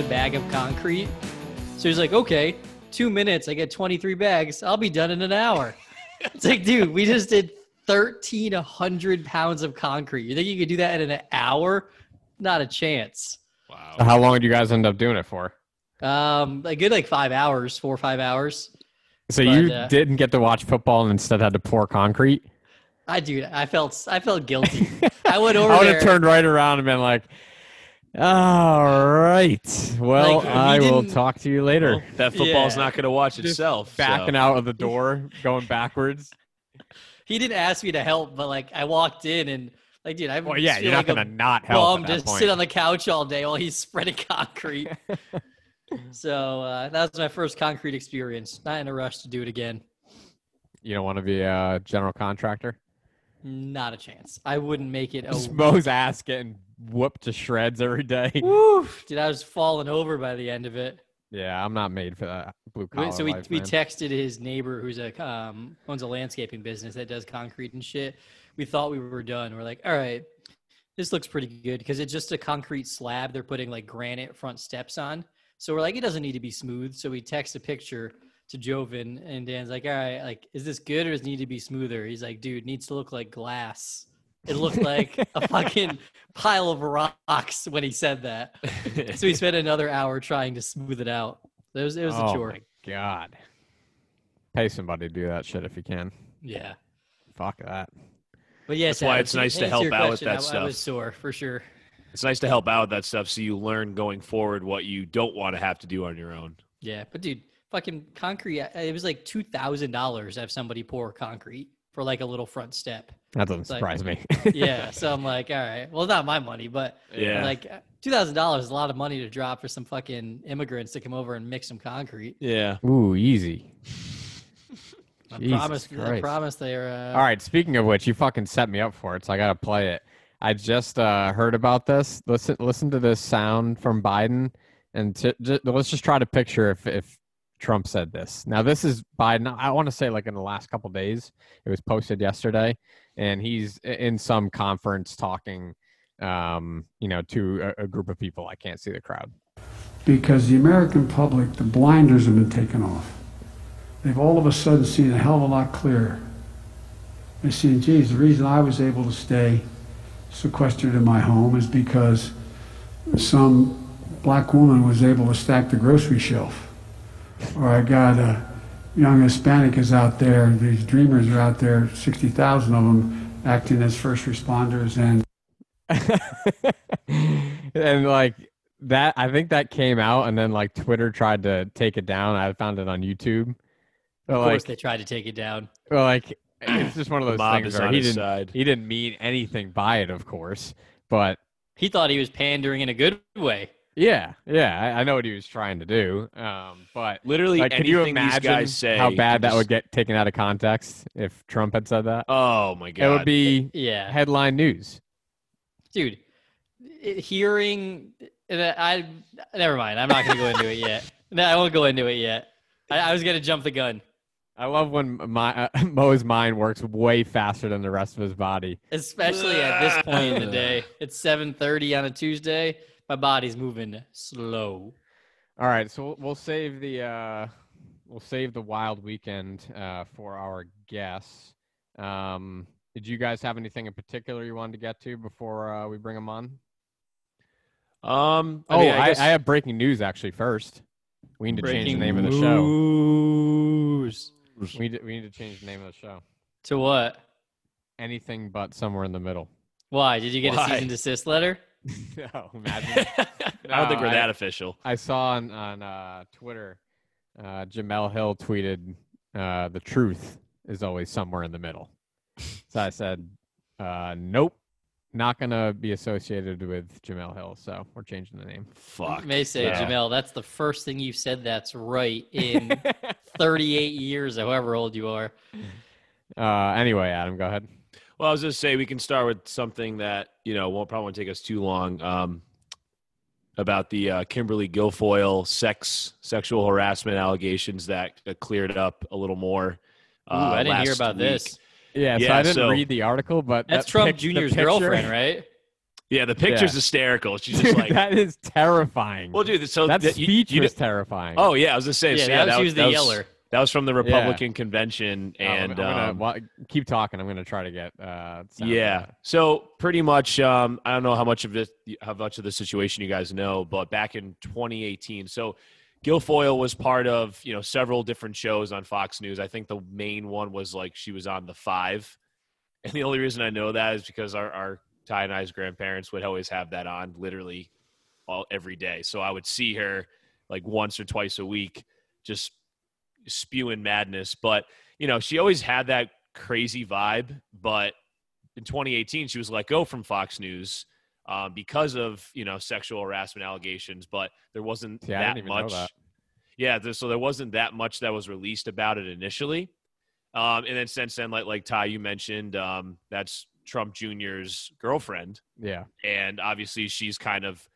a bag of concrete. So he's like, okay, two minutes, I get 23 bags. I'll be done in an hour. it's like, dude, we just did 1,300 pounds of concrete. You think you could do that in an hour? Not a chance. Wow. So how long did you guys end up doing it for? Um, a good like five hours, four or five hours. So But, you uh, didn't get to watch football and instead had to pour concrete. I dude, I felt I felt guilty. I went over I would have turned right around and been like, "All right, well, Like, we I will talk to you later." Well, that football's Yeah. not going to watch Just itself. Backing so. out of the door, going backwards. he didn't ask me to help, but like I walked in and like, dude, I Well, yeah, you're not like gonna a not help. bum just point. sit on the couch all day while he's spreading concrete. so uh, that was my first concrete experience. Not in a rush to do it again. You don't want to be a general contractor. Not a chance. I wouldn't make it. Just A Mo's ass getting whooped to shreds every day. Woo! Dude, I was falling over by the end of it. Yeah, I'm not made for that blue We- collar so we, life, we man. texted his neighbor who's a um, owns a landscaping business that does concrete and shit. We thought we were done. We're like, all right, this looks pretty good because it's just a concrete slab. They're putting like granite front steps on. So we're like, it doesn't need to be smooth. So we text a picture to Joven and Dan's like, all right, like, is this good or does it need to be smoother? He's like, dude, it needs to look like glass. It looked like a fucking pile of rocks when he said that. So he spent another hour trying to smooth it out. It was, it was oh a chore. my god! Pay somebody to do that shit if you can. Yeah. Fuck that. But yes, That's why it's nice to help out with that I, I was stuff. sore for sure. It's nice to help out with that stuff so you learn going forward what you don't want to have to do on your own. Yeah, but dude, fucking concrete. uh, It was like two thousand dollars to have somebody pour concrete for like a little front step. That doesn't like- surprise me. Yeah, so I'm like, all right, well, not my money, but Yeah. like two thousand dollars is a lot of money to drop for some fucking immigrants to come over and mix some concrete. yeah. Ooh, easy. I Jesus promise, I promise they're. Uh, All right. Speaking of which, you fucking set me up for it, so I gotta play it. I just uh, heard about this. Listen, listen to this sound from Biden, and t- j- let's just try to picture if if Trump said this. Now, this is Biden. I want to say like in the last couple days. It was posted yesterday, and he's in some conference talking, um, you know, to a, a group of people. I can't see the crowd. because the American public, the blinders have been taken off. They've all of a sudden seen a hell of a lot clearer. They're seeing, geez, the reason I was able to stay sequestered in my home is because some black woman was able to stack the grocery shelf. Or I got a young Hispanic is out there, these dreamers are out there, 60,000 of them acting as first responders and and like that i think that came out and then like twitter tried to take it down i found it on youtube so of course, like they tried to take it down. well, like it's just one of those mob things where he didn't side. he didn't mean anything by it of course but He thought he was pandering in a good way. Yeah yeah i, I know what he was trying to do um but Literally like can you imagine guys say. how you bad that would get taken out of context if trump had said that? Oh my god. it would be Yeah, headline news. Dude hearing that i never mind i'm not gonna go into it yet. No i won't go into it yet. I, I was gonna jump the gun. I love when my uh, Mo's mind works way faster than the rest of his body. especially at this point in the day. It's 7.30 on a tuesday my body's moving slow All right, so we'll, we'll save the uh, we'll save the wild weekend uh, for our guests. Um, did you guys have anything in particular you wanted to get to before uh, we bring them on? Um. I oh, mean, I, guess- I have breaking news actually. First, we need to change the name of the show. news. We need to, we need to change the name of the show. to what Anything but somewhere in the middle. why did you get a Why? cease and desist letter no, imagine. I don't think we're I- that official. I saw on on uh, Twitter, uh, Jemele Hill tweeted, uh, "The truth is always somewhere in the middle." So I said, uh, "Nope, not gonna be associated with Jemele Hill." So we're changing the name. Fuck. may say Yeah. Jemele that's the first thing you've said that's right in 38 years however old you are uh, anyway, Adam, go ahead. Well, I was just say we can start with something that you know won't probably take us too long. Um, about the uh, Kimberly Guilfoyle sex sexual harassment allegations that uh, cleared up a little more. Ooh, uh, i didn't hear about week. this Yeah, so I didn't so- read the article, but that's that trump pic- junior's picture- girlfriend right Yeah, the picture's Yeah. hysterical. She's just like, that is terrifying. well, dude. So that that- speech you was know- terrifying. Oh yeah, I was just saying. Yeah, so, that was- she was the that yeller. That was from the Republican convention, Oh, I'm- and I'm gonna, um, keep talking. I'm gonna try to get. Uh, Yeah. So pretty much, um, I don't know how much of this, how much of the situation you guys know, but back in 2018, so Guilfoyle was part of you know several different shows on Fox News. I think the main one was like she was on the Five, and the only reason I know that is because our, our Ty and I's grandparents would always have that on literally all every day. So I would see her like once or twice a week, just spewing madness. But you know, she always had that crazy vibe, but in 2018 she was let go from Fox News um, because of you know sexual harassment allegations, but there wasn't I that didn't even know much. that. Yeah, there, so there wasn't that much that was released about it initially, um, and then since then, like like Ty, you mentioned, um, that's Trump Jr.'s girlfriend, Yeah. and obviously she's kind of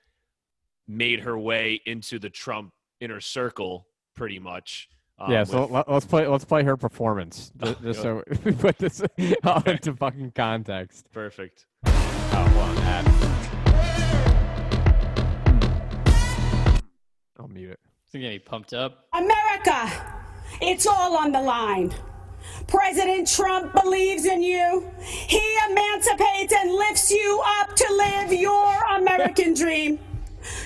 made her way into the Trump inner circle pretty much. Um, yeah. So with- let, us play. Let's play her performance, just, just so we put this all into fucking context. perfect. Oh, hold on. I'll mute it. It's gonna be pumped up. America, it's all on the line. President Trump believes in you. He emancipates and lifts you up to live your American dream.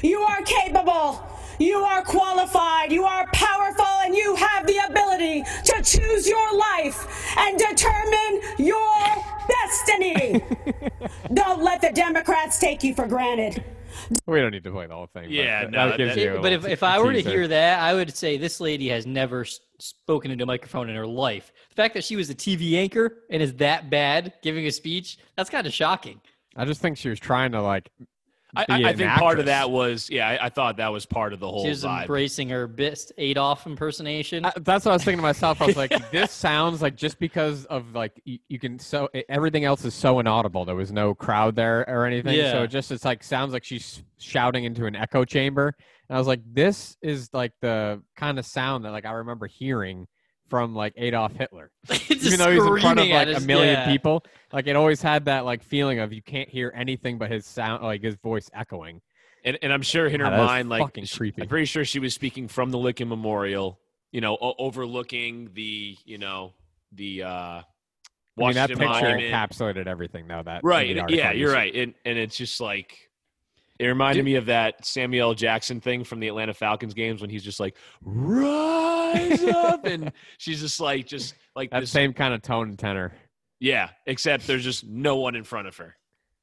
You are capable. You are qualified. You are powerful and you have the ability to choose your life and determine your destiny. Don't let the Democrats take you for granted. We don't need to play the whole thing. but Yeah, that, no, that gives that- you. but if, if I were to hear that, I would say this lady has never spoken into a microphone in her life. The fact that she was a TV anchor and is that bad giving a speech, that's kind of shocking. I just think she was trying to like. I, I, I an think part of that was yeah. I, I thought that was part of the whole She was vibe. embracing her best Adolf impersonation. I, that's what I was thinking to myself. I was like, this sounds like just because of like you, you can so everything else is so inaudible. There was no crowd there or anything. So Yeah. it just it's like sounds like she's shouting into an echo chamber. And I was like, this is like the kind of sound that like I remember hearing from like Adolf Hitler. Even though he's in front of screaming at like a us, million yeah. people, like it always had that like feeling of you can't hear anything but his sound, like his voice echoing. and, and I'm sure in her Ah, mind, like fucking she- creepy. I'm pretty sure she was speaking from the Lincoln Memorial. You know, o- overlooking the you know the uh, I mean, that picture Monument. encapsulated everything, though. That right? in the and- yeah, you're right. And and it's just like it reminded Dude. me of that Samuel Jackson thing from the Atlanta Falcons games when he's just like rise up, and she's just like just like That this same kind of tone and tenor. Yeah, except there's just no one in front of her.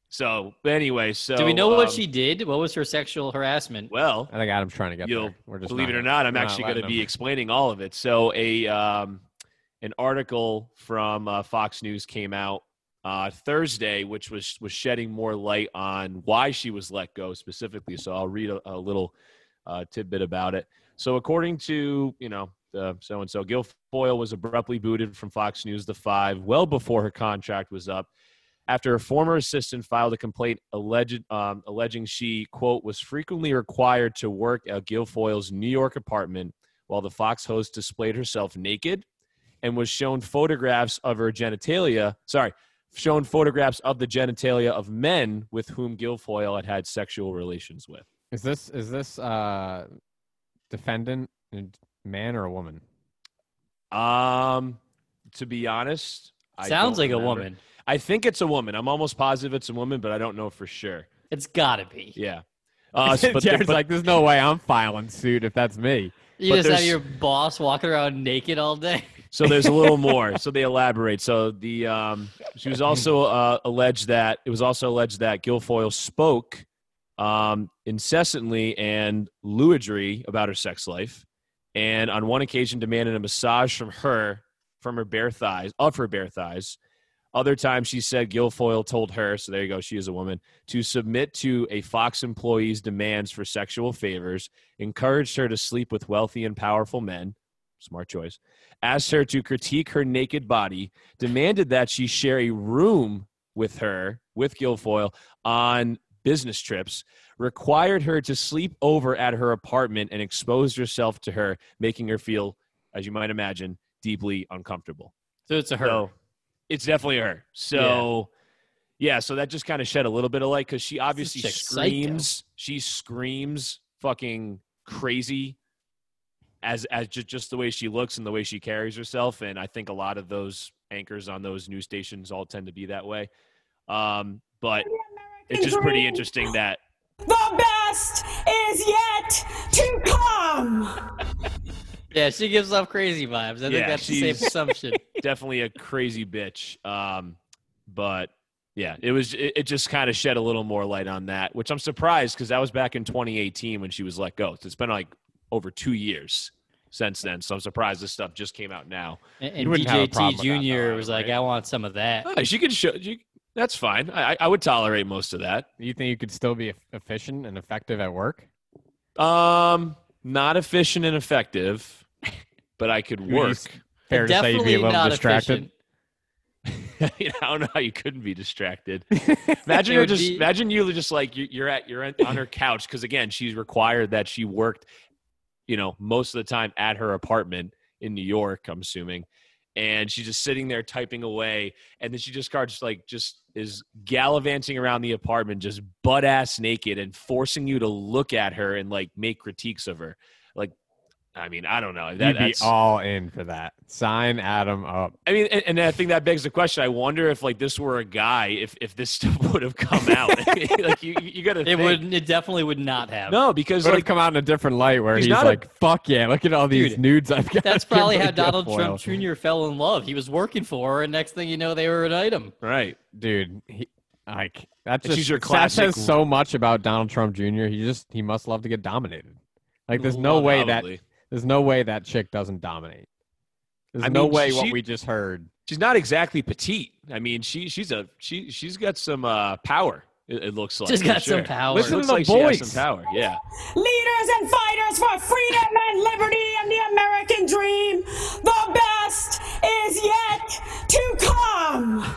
So, but anyway, so Do we know what um, she did? What was her sexual harassment? Well, I think Adam's trying to get you'll there. We're just believe it or not, I'm actually going to be explaining all of it. So, a um, an article from uh, Fox News came out uh, Thursday, which was was shedding more light on why she was let go specifically. So, I'll read a, a little uh, tidbit about it. So, according to you know so and so, Guilfoyle was abruptly booted from Fox News the Five well before her contract was up. After a former assistant filed a complaint alleged, um, alleging she, quote, was frequently required to work at Guilfoyle's New York apartment while the Fox host displayed herself naked and was shown photographs of her genitalia, sorry, shown photographs of the genitalia of men with whom Guilfoyle had had sexual relations with. Is this is this uh defendant a man or a woman? Um, to be honest, I Sounds don't like a woman. I think it's a woman. I'm almost positive it's a woman, but I don't know for sure. It's gotta be. Yeah. Uh, but, Jared's but- like, there's no way I'm filing suit if that's me. You But just have there's- your boss walking around naked all day. So there's a little more. So they elaborate. So the um, she was also uh, alleged that it was also alleged that Guilfoyle spoke um, incessantly and lewdry about her sex life, and on one occasion demanded a massage from her from her bare thighs of her bare thighs. Other times she said Guilfoyle told her, so there you go, she is a woman, to submit to a Fox employee's demands for sexual favors, encouraged her to sleep with wealthy and powerful men, smart choice, asked her to critique her naked body, demanded that she share a room with her, with Guilfoyle, on business trips, required her to sleep over at her apartment, and exposed herself to her, making her feel, as you might imagine, deeply uncomfortable. So it's a her. So it's definitely her. So Yeah, so that just kind of shed a little bit of light because she obviously chick's psycho. screams. She screams fucking crazy as as just, just the way she looks and the way she carries herself. And I think a lot of those anchors on those news stations all tend to be that way. Um, but it's just pretty interesting that The best is yet to come. Yeah, she gives off crazy vibes. I think Yeah, that's the safe assumption. definitely a crazy bitch. Um, but yeah, it was it, it just kind of shed a little more light on that, which I'm surprised because that was back in 2018 when she was let go. So it's been like over two years since then. So I'm surprised this stuff just came out now. And, You and wouldn't have a problem DJT Jr. though, was like, right? I want some of that. Oh, she could show you. That's fine. I, I- I would tolerate most of that. You think you could still be efficient and effective at work? Um, not efficient and effective, but I could work. Fair to say you'd be a little distracted. You know, I don't know how you couldn't be distracted. Imagine It her would just be- imagine you were just like you- you're at you're on her couch because again she's required that she worked, you know, most of the time at her apartment in New York. I'm assuming, and she's just sitting there typing away, and then she just starts like just is gallivanting around the apartment, just butt ass naked, and forcing you to look at her and like make critiques of her. Like, I mean, I don't know. That, You'd be that's, all in for that. Sign Adam up. I mean, and, and I think that begs the question. I wonder if like this were a guy, if if this stuff would have come out. like you, you got to. It would. It definitely would not have. No, because it Would have like come out in a different light where he's he's, not a- like, "Fuck yeah! Look at all these Dude, nudes I've got." That's probably how Donald Trump Guilfoyle." Jr. fell in love. He was working for her, and next thing you know, they were an item. right. dude. He, like that's just she's your that says so much about Donald Trump Jr. He just he must love to get dominated. Like there's no Well, way that probably. There's no way that chick doesn't dominate. There's I no mean, way she- what we just heard. she's not exactly petite. I mean, she she's a she she's got some uh, power. It, it looks like She's for got some power. Listen to looks the like she has voice. some power. Yeah. Leaders and fighters for freedom and liberty and the American dream. The best is yet to come.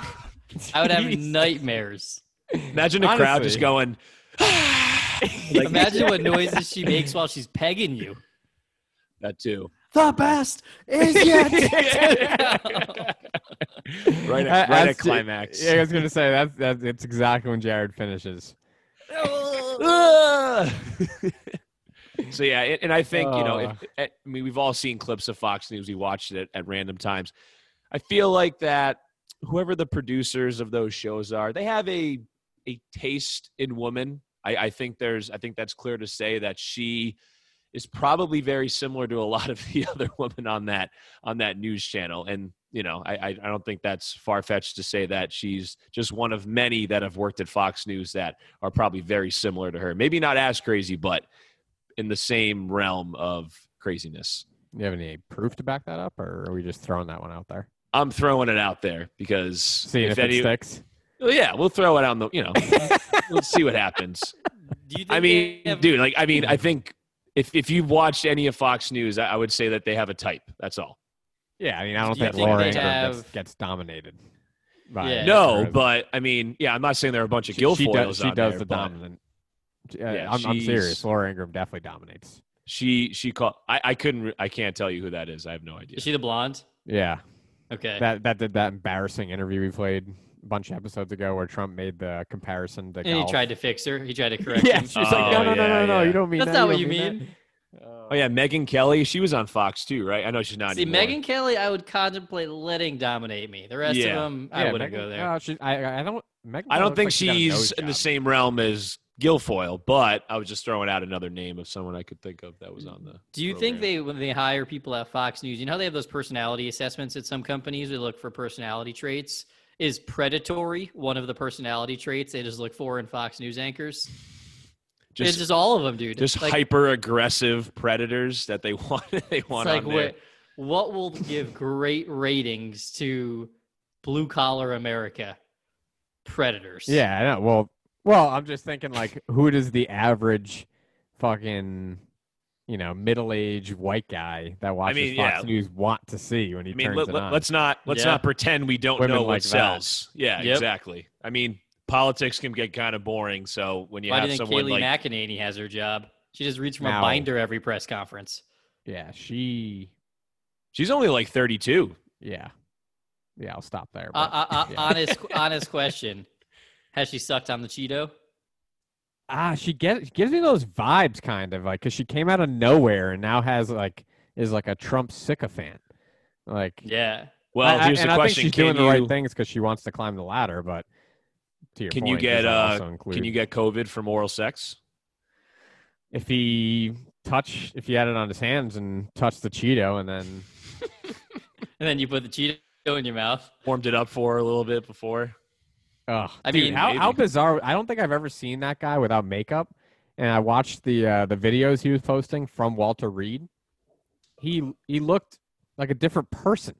I would have nightmares. Imagine a crowd just Honestly. going. Imagine what noises she makes while she's pegging you. That too. The best is yet. right at, right at climax. Yeah, I was gonna say that's that's it's exactly when Jared finishes. So yeah, and- and I think you know, if, Uh. I mean, we've all seen clips of Fox News. We watched it at random times. I feel like that whoever the producers of those shows are, they have a a taste in women. I, I think there's, I think that's clear to say that she is probably very similar to a lot of the other women on that on that news channel. And you know, I I, I don't think that's far fetched to say that she's just one of many that have worked at Fox News that are probably very similar to her. Maybe not as crazy, but in the same realm of craziness. You have any proof to back that up, or are we just throwing that one out there? I'm throwing it out there because Seeing if, any, it sticks. well, yeah, we'll throw it on the, you know, let's see what happens. Do you think I mean, have- dude, like, I mean, I think if if you've watched any of Fox News, I, I would say that they have a type. That's all. Yeah, I mean, I don't Do think think Laura they Ingraham gets, have- gets dominated. by Yeah. No, but I mean, yeah, I'm not saying there are a bunch of she, Guilfoyles she does, she on does there, the but dominant. Uh, Yeah, I'm, I'm serious. Laura Ingraham definitely dominates. She she called. I I couldn't. I can't tell you who that is. I have no idea. Is she the blonde? Yeah, Okay. that that did that embarrassing interview we played a bunch of episodes ago where Trump made the comparison to and he tried to fix her. He tried to correct Yeah, him. she was like, Oh, no, no, no, yeah, no, no, yeah. you don't mean That's that. not you what you that." mean. Oh yeah, Megyn Kelly. She was on Fox too, right? I know she's not See, anymore. Megyn Kelly, I would contemplate letting dominate me. The rest Yeah. of them, I Yeah, wouldn't Megyn- go there. uh, she, I, I don't. Megyn I don't think like she got a she's nose in the same realm as Guilfoyle, but I was just throwing out another name of someone I could think of that was on the. Do you think they, when they hire people at Fox News, you know how they have those personality assessments at some companies? They look for personality traits. Is predatory one of the personality traits they just look for in Fox News anchors? it's just just all of them, dude. just like, hyper aggressive predators that they want they it's want like on there? what, what will give great ratings to blue collar America? Predators. Yeah, I know. Well, well, I'm just thinking like, who does the average fucking, you know, middle-aged white guy that watches mean, Fox yeah. News want to see when he I mean, turns let, it let, on? us not let's Yeah. not pretend we don't Women know like what that. sells. Yeah, Yep. exactly. I mean, politics can get kind of boring. So when you Why do have you think someone Kayleigh like McEnany has her job? She just reads from Now- a binder every press conference. yeah, she. she's only like 32. Yeah, yeah. I'll stop there. Uh, but, uh, uh, yeah. honest, honest question. Has she sucked on the Cheeto? Ah, she gets gives me those vibes, kind of like because she came out of nowhere and now has like is like a Trump sycophant. Like, Yeah. Well, I- I- here's and the I question: think she's doing Can the right things because she wants to climb the ladder. But to your can point, you get uh include can you get COVID from oral sex? if he touch if he had it on his hands and touched the Cheeto and then And then you put the Cheeto in your mouth. Warmed it up for a little bit before. Oh, I dude, mean, how, how bizarre! I don't think I've ever seen that guy without makeup. And I watched the uh, the videos he was posting from Walter Reed. He he looked like a different person.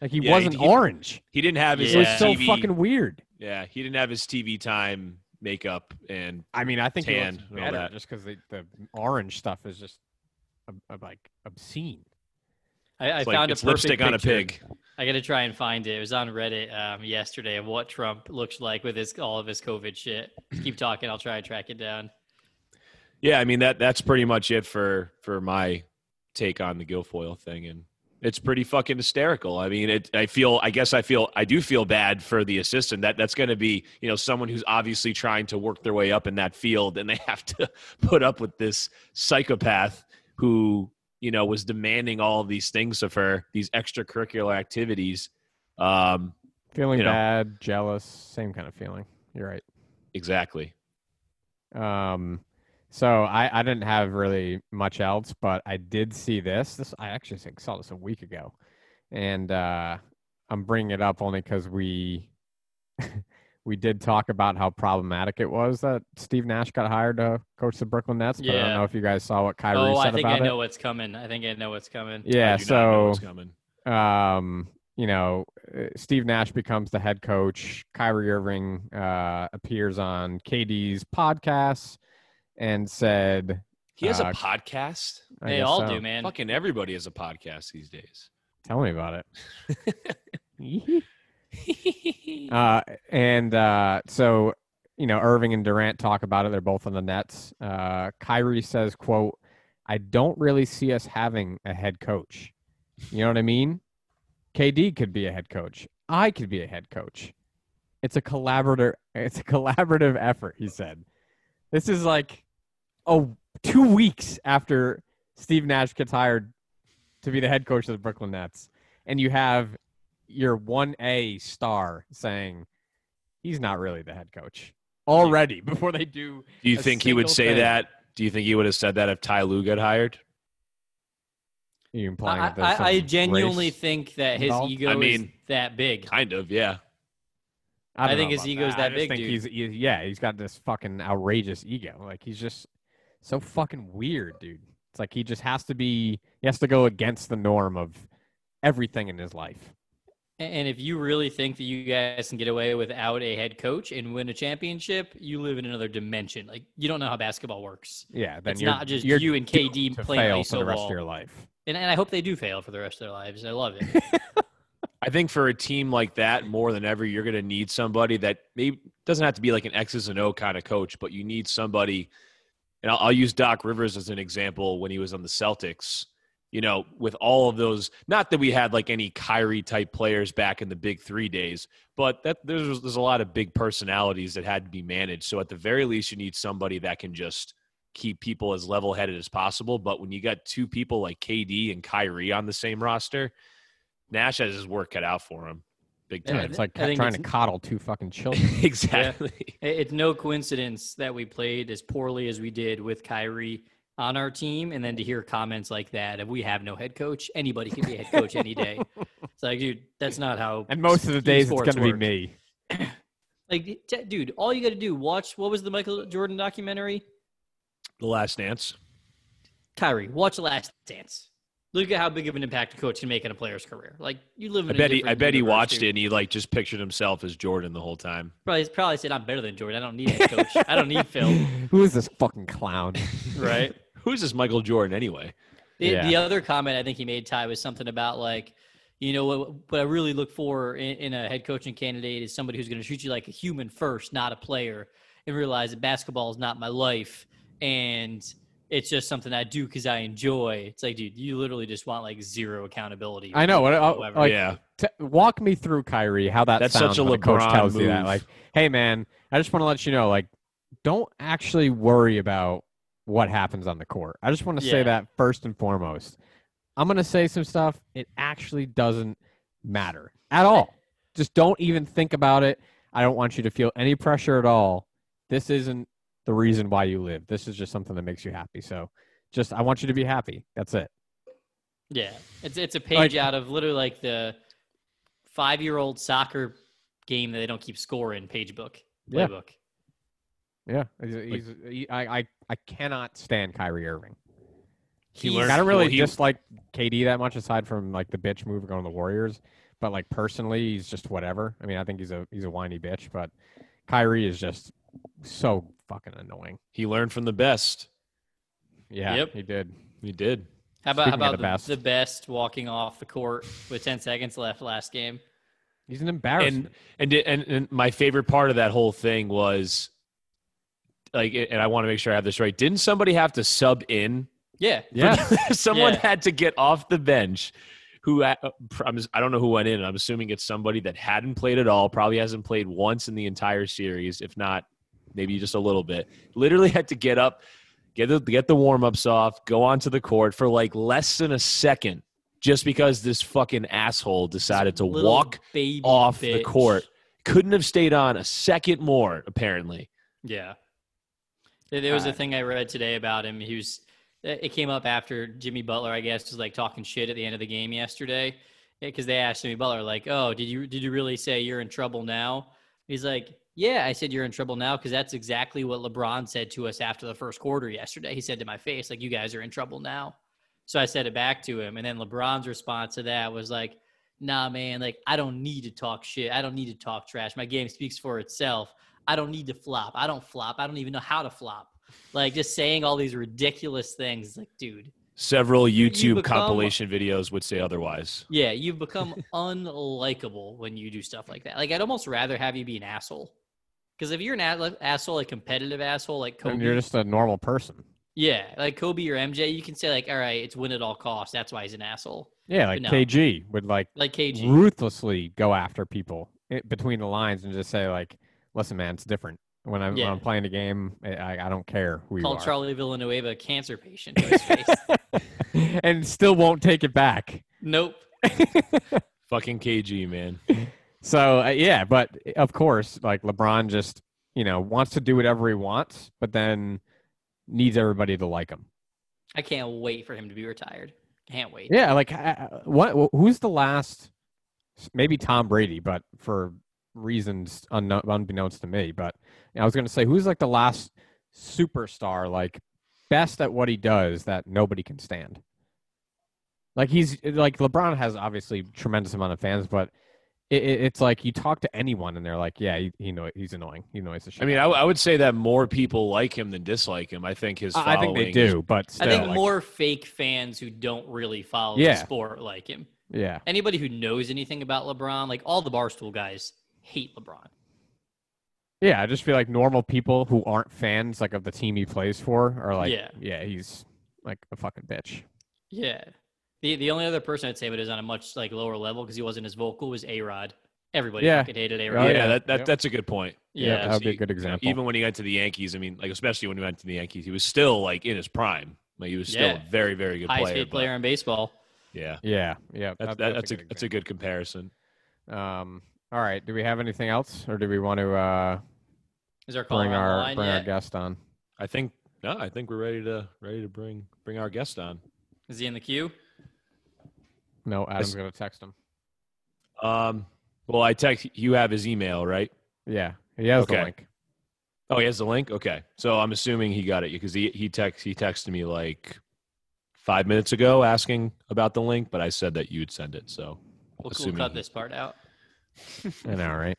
Like he Yeah, wasn't he- orange. He didn't have his It was so TV, fucking weird. Yeah, he didn't have his TV time makeup and I mean, I think he Tan looks better just because the, the orange stuff is just ob- ob- like obscene. I, I it's like found a perfect lipstick on a picture. pig. I got to try and find it. It was on Reddit um, yesterday of what Trump looks like with his all of his COVID shit. Keep talking. I'll try and track it down. Yeah, I mean that that's pretty much it for for my take on the Guilfoyle thing, and it's pretty fucking hysterical. I mean, it. I feel. I guess I feel. I do feel bad for the assistant. That that's going to be you know someone who's obviously trying to work their way up in that field, and they have to put up with this psychopath who you know was demanding all of these things of her, these extracurricular activities. Um, Feeling You know. bad, jealous, same kind of feeling. You're right. exactly. Um, so I, I didn't have really much else, but I did see this. This I actually think saw this a week ago, and uh, I'm bringing it up only because we we did talk about how problematic it was that Steve Nash got hired to coach the Brooklyn Nets. But I don't know if you guys saw what Kyrie oh, said I think about I it. know what's coming. I think I know what's coming. Yeah, I do not know so what's coming. um, you know, uh, Steve Nash becomes the head coach. Kyrie Irving uh, appears on KD's podcast and said, He has uh, a podcast. I They all so. do, man. Fucking everybody has a podcast these days. Tell me about it. uh, and uh, so, you know, Irving and Durant talk about it. They're both on the Nets. Uh, Kyrie says, "quote I don't really see us having a head coach. You know what I mean? KD could be a head coach. I could be a head coach. It's a collaborative. It's a collaborative effort." He said. This is like, oh, two weeks after Steve Nash gets hired to be the head coach of the Brooklyn Nets, and you have your one A star saying he's not really the head coach already before they do. Do you a think he would say thing. that? Do you think he would have said that if Ty Lue got hired? Are you implying I, that I, I genuinely think that his involved? ego I is that big. Kind of, yeah. I, I think know his about ego's I that just big, think dude. He's, he- yeah, he's got this fucking outrageous ego. Like he's just so fucking weird, dude. It's like he just has to be. He has to go against the norm of everything in his life. And if you really think that you guys can get away without a head coach and win a championship, you live in another dimension. Like you don't know how basketball works. Yeah, then It's you're, not just you're you and KD playing fail for the rest ball. of your life. And, and I hope they do fail for the rest of their lives. I love it. I think for a team like that, more than ever, you're going to need somebody that maybe doesn't have to be like an X's and O kind of coach, but you need somebody. And I'll, I'll use Doc Rivers as an example when he was on the Celtics. You know, with all of those, not that we had like any Kyrie type players back in the Big Three days, but that there's there's a lot of big personalities that had to be managed. So at the very least, you need somebody that can just keep people as level headed as possible. But when you got two people like KD and Kyrie on the same roster, Nash has his work cut out for him, big Yeah, time. it's like I think trying to coddle two fucking children. exactly. It- It's no coincidence that we played as poorly as we did with Kyrie on our team, and then to hear comments like that if we have no head coach, anybody can be a head coach any day. It's like, dude, that's not how. and most of the days it's going to be me. Like, d- dude, all you got to do watch what was the Michael Jordan documentary? The Last Dance. Kyrie, watch The Last Dance. Look at how big of an impact a coach can make in a player's career. Like you live in. I a bet he. I bet he watched dude. it and he like just pictured himself as Jordan the whole time. Probably, probably said, "I'm better than Jordan. I don't need a coach. I don't need Phil." Who is this fucking clown? Right. Who's this Michael Jordan anyway? The, Yeah. the other comment I think he made, Ty, was something about like, you know, what, what I really look for in, in a head coaching candidate is somebody who's going to treat you like a human first, not a player, and realize that basketball is not my life. And it's just something I do because I enjoy. It's like, dude, you literally just want like zero accountability. I know, what- uh, whatsoever. like- yeah. T- walk me through Kyrie how that That's sounds such a when the coach LeBron tells you that. move. Like, hey man, I just want to let you know, like, don't actually worry about what happens on the court. I just want to say that first and foremost. I'm gonna say some stuff. It actually doesn't matter at all. Just don't even think about it. I don't want you to feel any pressure at all. This isn't the reason why you live. This is just something that makes you happy. So, just I want you to be happy. That's it. Yeah, it's it's a page out of literally like the five year old soccer game that they don't keep score in page book playbook. Yeah, he's, he's, he, I, I, I cannot stand Kyrie Irving. He He's- learned- I don't really well, he- dislike KD that much, aside from like the bitch move going to the Warriors. But like personally, he's just whatever. I mean, I think he's a he's a whiny bitch, but Kyrie is just so fucking annoying. He learned from the best. Yeah, Yep. he did. He did. How about Speaking how about the the, best. the best walking off the court with ten seconds left last game? He's an embarrassment. And and, and and my favorite part of that whole thing was like and I want to make sure I have this right. Didn't somebody have to sub in? Yeah, yeah, Someone Yeah. had to get off the bench who uh, I'm, I don't know who went in. I'm assuming it's somebody that hadn't played at all, probably hasn't played once in the entire series, if not maybe just a little bit. Literally had to get up, get the, get the warm ups off, go onto the court for like less than a second, just because this fucking asshole decided to walk off the court. Couldn't have stayed on a second more, apparently. Yeah. There was a uh, thing I read today about him. He was. It came up after Jimmy Butler, I guess, was like talking shit at the end of the game yesterday, eh, because they asked Jimmy Butler, like, "Oh, did you did you really say you're in trouble now?" He's like, "Yeah, I said you're in trouble now because that's exactly what LeBron said to us after the first quarter yesterday. He said to my face, like, you guys are in trouble now." So I said it back to him, and then LeBron's response to that was like, "Nah, man, like I don't need to talk shit. I don't need to talk trash. My game speaks for itself. I don't need to flop. I don't flop. I don't even know how to flop." Like just saying all these ridiculous things, like, dude, Several you YouTube become- compilation videos would say otherwise. yeah, you've become unlikable when you do stuff like that. Like, I'd almost rather have you be an asshole. Because if you're an a- asshole, a competitive asshole like and Kobe, you're just a normal person. yeah, like Kobe or MJ, you can say like, all right, it's win at all costs. That's why he's an asshole. Yeah, like no. KG would like Like KG, ruthlessly go after people eh, between the lines and just say like, "Listen, man, it's different." When I'm, Yeah. when I'm playing a game, I, I- I don't care who you called are. Charlie Villanueva a cancer patient to his face. and still won't take it back. nope. Fucking KG, man. So uh, yeah, but of course, like LeBron just you know wants to do whatever he wants, but then needs everybody to like him. I can't wait for him to be retired. Can't wait. Yeah, like uh, what? Who's the last? Maybe Tom Brady, but for reasons unknown, unbeknownst to me. But I was going to say, who's like the last superstar, like best at what he does that nobody can stand? Like he's like LeBron has obviously tremendous amount of fans, but it, it, it's like you talk to anyone and they're like, yeah, he, he know he's annoying. He annoys the shit. I mean, I, out would say that more people like him than dislike him. I think his. I think they following is- do, but still, I think like, more fake fans who don't really follow Yeah. the sport like him. Yeah, Anybody who knows anything about LeBron, like all the Barstool guys, hate LeBron. Yeah, I just feel like normal people who aren't fans like of the team he plays for are like, Yeah. yeah, he's like a fucking bitch. Yeah. The the only other person I'd say, but is on a much like lower level because he wasn't as vocal, was A Rod. Everybody Yeah. fucking hated A Yeah, Oh, Rod. yeah. that, that Yep. that's a good point. Yeah, that would be a good example. even when he went to the Yankees, I mean, like especially when he went to the Yankees, he was still like in his prime. Like he was still Yeah. a very, very good highest player. paid player in baseball. yeah, yeah, yeah, that's, that- that, that's, a, good that's a good comparison. Um, all right, do we have anything else, or do we want to uh, Is our caller bring on the our line bring our yet? guest on? I think no, I think we're ready to ready to bring bring our guest on. Is he in the queue? No, Adam's gonna text him. Um, well, I text you have his email, right? Yeah, he has the Okay. link. Oh, he has the link. Okay, so I'm assuming he got it because he he text he texted me like five minutes ago asking about the link, but I said that you'd send it. So We'll, we'll Assuming cut he- this part out. I know, right?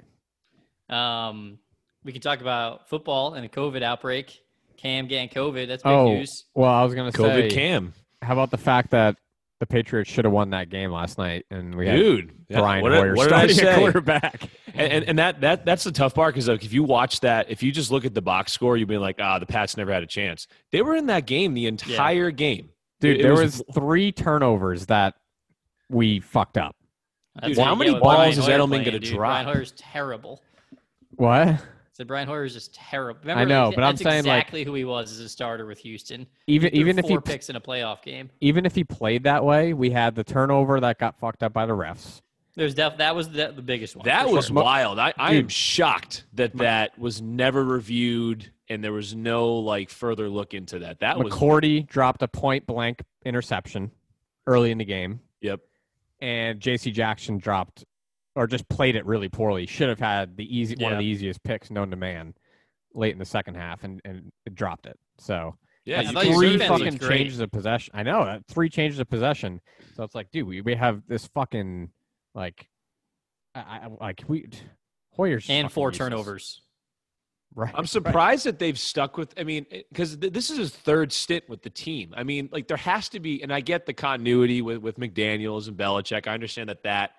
Um, we can talk about football and a COVID outbreak. Cam getting COVID. That's big Oh, news. well, I was gonna COVID say, cam. how about the fact that the Patriots should have won that game last night, and we had Dude, yeah, Brian what, did- Hoyer what starting at say? quarterback. and, and, and that that that's the tough part because like if you watch that, if you just look at the box score, you'd be like, ah, the Pats never had a chance. They were in that game the entire game. Dude, It- it there was- was, three turnovers that we fucked up. That's Dude, how many balls Brian is Hoyer Edelman gonna drop? Brian Hoyer's terrible. What? So Brian Hoyer's just terrible. I know, but I'm that's saying, like- exactly who he was as a starter with Houston. Even even if four he picks in a playoff game. even if he played that way, we had the turnover that got fucked up by the refs. There's def- that was the, the biggest one. That was sure. wild. I, I am shocked that that was never reviewed and there was no like further look into that. That was McCourty dropped a point blank interception early in the game, yep. And J.C. Jackson dropped or just played it really poorly. Should have had the easy one of the easiest picks known to man late in the second half, and and dropped it. So Yeah, that's I you thought your three fucking changes of possession. I know that three changes of possession. So it's like, dude, we, we have this fucking like, I, I like we Hoyer's and four useless. turnovers. Right. I'm surprised that they've stuck with. I mean, eh, because th- this is his third stint with the team. I mean, like there has to be, and I get the continuity with with McDaniels and Belichick. I understand that that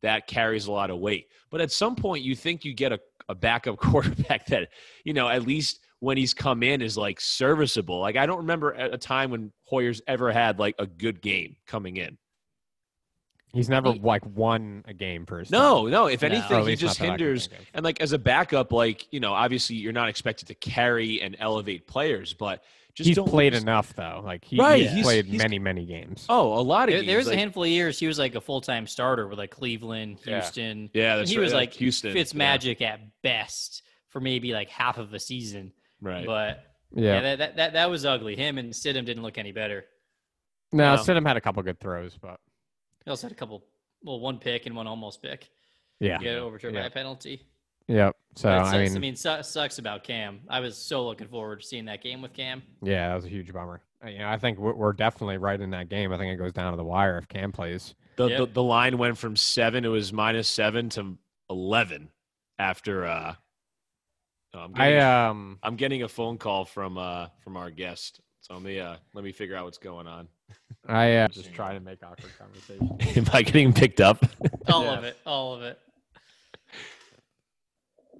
that carries a lot of weight. But at some point, you think you get a, a backup quarterback that you know at least when he's come in is like serviceable. Like I don't remember a time when Hoyer's ever had like a good game coming in. He's never He- like won a game for his team. No, no. If anything, at he just not that I can hinders. And like as a backup, like you know, obviously you're not expected to carry and elevate players, but just he's don't played just- enough though. Like he, Right, he's he's- played he's- many many games. Oh, a lot of There, games. there was like- a handful of years he was like a full time starter with like Cleveland, Houston. Yeah, And that's he right, was yeah, like Houston, Fitz yeah. magic at best for maybe like half of the season. right. But yeah, yeah. that, that that that was ugly. Him and Stidham didn't look any better. no, no. Stidham had a couple good throws, but He also had a couple, well, one pick and one almost pick. yeah, You got overturned by a penalty. yep. So I mean, I mean, su- sucks about Cam. I was so looking forward to seeing that game with Cam. yeah, that was a huge bummer. Uh, You know, I think we're, we're definitely right in that game. I think it goes down to the wire if Cam plays. the, Yep. the the line went from seven. It was minus seven to eleven after. uh oh, I'm I um I'm getting a phone call from uh from our guest. So let me uh let me figure out what's going on. I uh, just try to make awkward conversation. Am I getting picked up? All Yeah. of it. All of it.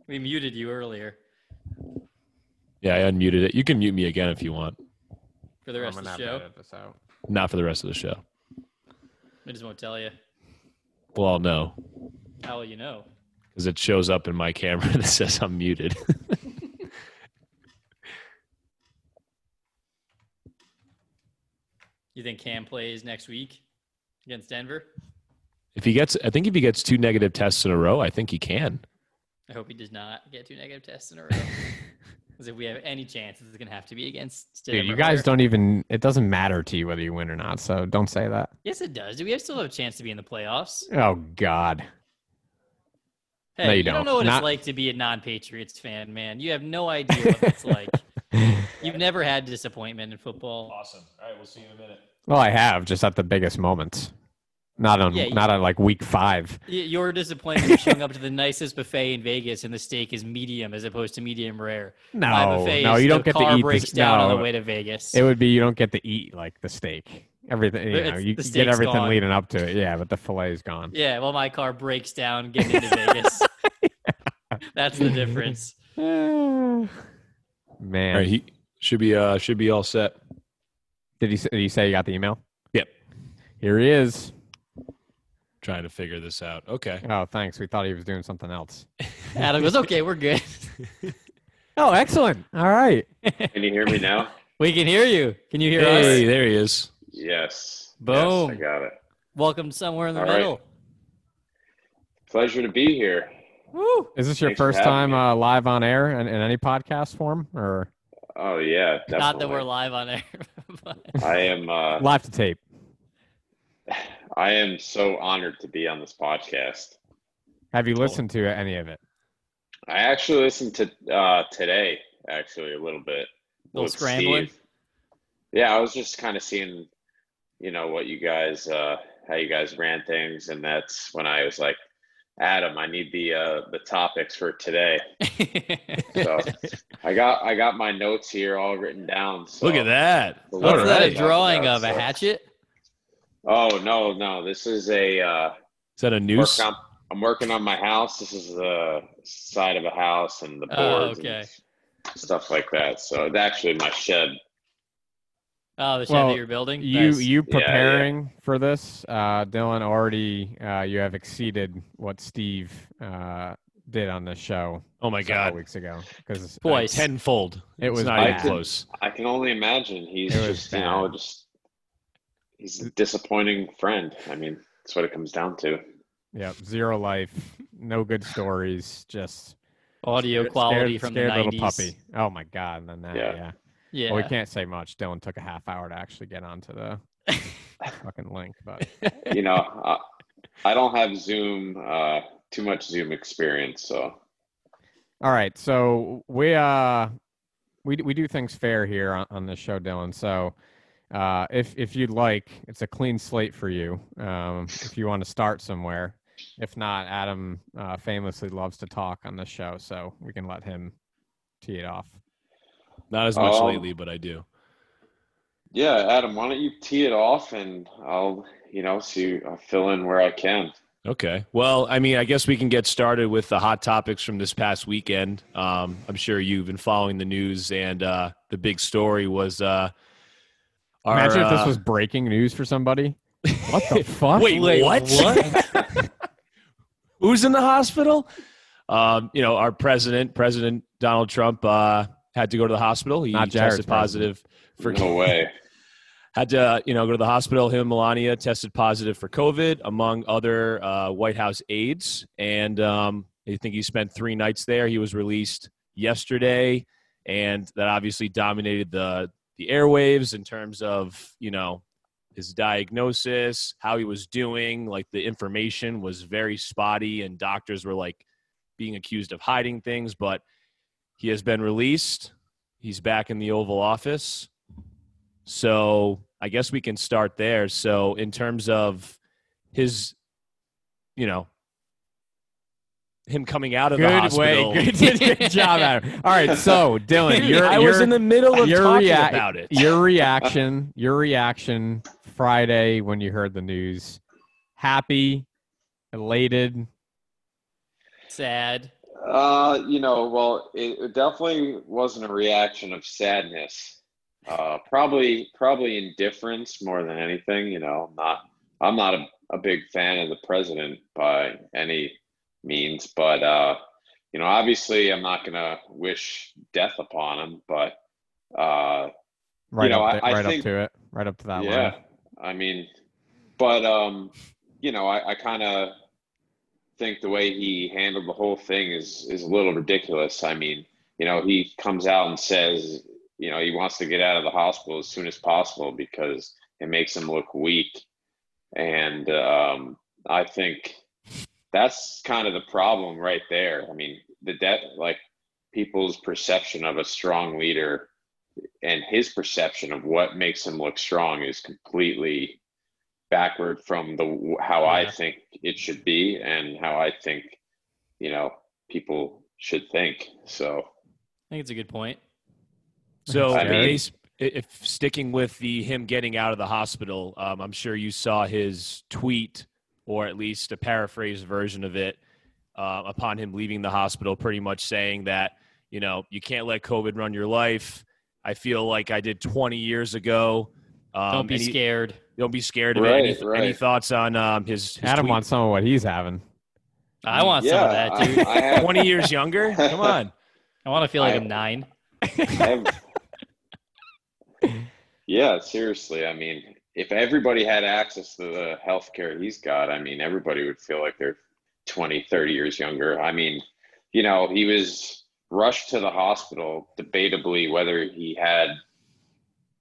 We muted you earlier yeah, I unmuted it. You can mute me again if you want. for the rest I'm of the show. this out. Not for the rest of the show. I just won't tell you. Well, no, How will you know? because it shows up in my camera that says I'm muted. You think Cam plays next week against Denver? if he gets, I think if he gets two negative tests in a row, I think he can. I hope he does not get two negative tests in a row. Because if we have any chance, it's going to have to be against Dude, you guys don't even. It doesn't matter to you whether you win or not. So don't say that. Yes, it does. Do we have still have a chance to be in the playoffs? Oh God. Hey, No, you you don't don't. know what Not- it's like to be a non-Patriots fan, man. You have no idea what it's like. You've never had disappointment in football. Awesome. All right, we'll see you in a minute. Well, I have just at the biggest moments. Not on. Yeah, you- not on like week five. Your disappointment is showing up to the nicest buffet in Vegas, and the steak is medium as opposed to medium rare. No, buffet no, is you the don't get to eat. breaks the, down no, on the way to Vegas. It would be you don't get to eat like the steak. Everything you know, It's- you get everything gone. leading up to it. Yeah, but the fillet is gone. yeah, well, my car breaks down getting into Vegas. That's the difference. Man, All right, he should be uh should be all set. did he? Did he say you got the email? Yep. Here he is. Trying to figure this out. Okay. Oh, thanks. We thought he was doing something else. Adam goes, "Okay, we're good. Oh, excellent. All right. Can you hear me now? we can hear you. Can you hear Hey, us? Hey, there he is. Yes. Boom. Yes, I got it. Welcome to somewhere in the All right. middle." Pleasure to be here. Woo! Is this your Thanks first time uh, live on air in, in any podcast form, or Oh yeah, definitely. Not that we're live on air. but- I am. Uh, live to tape? I am so honored to be on this podcast. Have you listened to any of it? I actually listened to uh, today, actually a little bit. Little scrambling? Steve. Yeah, I was just kind of seeing, you know, what you guys, uh, how you guys ran things, and that's when I was like, Adam, I need the uh, the topics for today. So I got I got my notes here all written down. So Look at that. What's All that a drawing Yeah, of? A so- hatchet? Oh no, no, this is a uh, Is that a work noose? on, I'm working on my house. This is the side of a house and the Oh, boards okay. and stuff like that. So it's actually my shed. Oh, the shed Well, that you're building. You Nice. you Yeah, yeah. preparing for this, uh, Dylan? Already, uh, you have exceeded what Steve uh, did on the show. Oh my several god, weeks ago because Twice. tenfold. It It's was not even close. I can only imagine he's It was just you know just he's a disappointing friend. I mean, that's what it comes down to. yeah, zero life, no good stories, just audio scared- quality scared, from scared the little puppy. Oh my god! And then that, Yeah. yeah. Yeah. Well, we can't say much. Dylan took a half hour to actually get onto the fucking link, but You know, I, I don't have Zoom uh, too much Zoom experience, so All right, so we uh we we do things fair here on, on this show, Dylan. So uh, if if you'd like, it's a clean slate for you. Um, if you want to start somewhere, if not, Adam uh, famously loves to talk on this show, so we can let him tee it off. Not as much Um, lately, but I do. yeah, Adam, why don't you tee it off and I'll you know see I'll fill in where I can. Okay. Well, I mean, I guess we can get started with the hot topics from this past weekend. Um, I'm sure you've been following the news, and uh, the big story was. Uh, our, Imagine if this uh, was breaking news for somebody. What the fuck? Wait, Wait, what? what? Who's in the hospital? Um, you know, our president, President Donald Trump, uh, had to go to the hospital. He Not Jared's tested positive for No way. had to uh, you know go to the hospital. Him and Melania tested positive for COVID, among other uh, White House aides, and um, I think he spent three nights there. He was released yesterday, and that obviously dominated the the airwaves in terms of you know his diagnosis, how he was doing. Like the information was very spotty, and doctors were like being accused of hiding things, but he has been released. He's back in the Oval Office. So I guess we can start there. So in terms of his, you know, him coming out of the hospital. way. Good, good job, Adam. All right, so Dylan, you're, I you're, was in the middle of talking rea- about it. your reaction, your reaction Friday when you heard the news. Happy, elated. Sad. Uh, you know, well, it, it definitely wasn't a reaction of sadness. Uh, probably, probably indifference more than anything. You know, not. I'm not a, a big fan of the president by any means, but uh, you know, obviously, I'm not gonna wish death upon him. But uh, Right know, up, I- to, I right think- up to it. Right up to that yeah, line. I mean, but um, you know, I, I kind of think the way he handled the whole thing is is a little ridiculous. I mean, you know, he comes out and says, you know, he wants to get out of the hospital as soon as possible because it makes him look weak, and um, I think that's kind of the problem right there. I mean, the debt, like people's perception of a strong leader and his perception of what makes him look strong is completely backward from the how I think it should be and how I think you know people should think. So I think it's a good point. So I mean- base- if sticking with the him getting out of the hospital, um, I'm sure you saw his tweet or at least a paraphrased version of it uh, upon him leaving the hospital, pretty much saying that you know you can't let COVID run your life. I feel like I did 20 years ago. Um, Don't be any- scared. Don't be scared of it. Any, Right, any thoughts on um, his, his Adam tweet? wants some of what he's having. I want some of that, dude. I, have, 20 years younger? Come on. I want to feel like I- I'm nine. Have- yeah, seriously. I mean, if everybody had access to the healthcare he's got, I mean, everybody would feel like they're 20, 30 years younger. I mean, you know, he was rushed to the hospital, debatably whether he had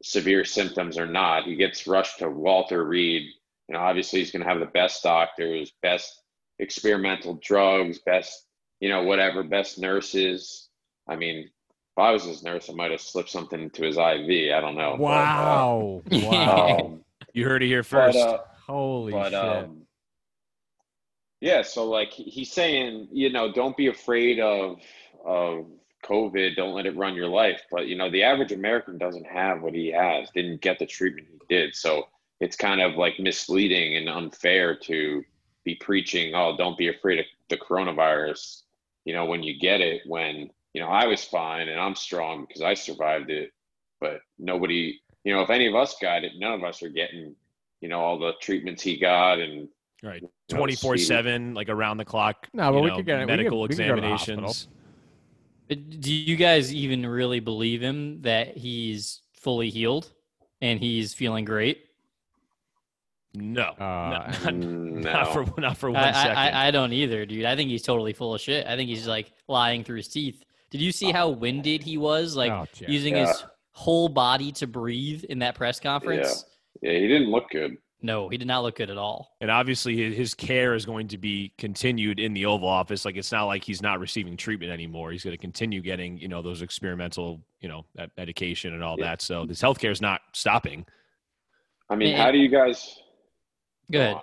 severe symptoms or not. He gets rushed to Walter Reed. You know, obviously he's going to have the best doctors, best experimental drugs, best, you know, whatever, best nurses. I mean, if I was his nurse, I might have slipped something into his IV. I don't know. but, uh, Wow. wow. um, You heard it here but, first. uh, Holy but shit. um, yeah, so like he's saying, you know, don't be afraid of of COVID. Don't let it run your life. But you know, the average American doesn't have what he has. Didn't get the treatment he did. So it's kind of like misleading and unfair to be preaching, oh, don't be afraid of the coronavirus, you know, when you get it, when, you know, I was fine and I'm strong because I survived it, but nobody, you know, if any of us got it, none of us are getting, you know, all the treatments he got and Right. Twenty four seven, like around the clock. No, but you we know, could get- we could- medical we could go to the examinations. But Do you guys even really believe him that he's fully healed and he's feeling great? No, Uh, no, not, no. not for not for one I, second. I, I, I don't either, dude. I think he's totally full of shit. I think he's like lying through his teeth. Did you see how winded he was? Like oh, using Yeah. his whole body to breathe in that press conference? Yeah, he didn't look good. No, he did not look good at all. and obviously, his, his care is going to be continued in the Oval Office. Like it's not like he's not receiving treatment anymore. He's going to continue getting, you know, those experimental, you know, medication and all Yeah. that. So his healthcare is not stopping. I mean, how do you guys Good.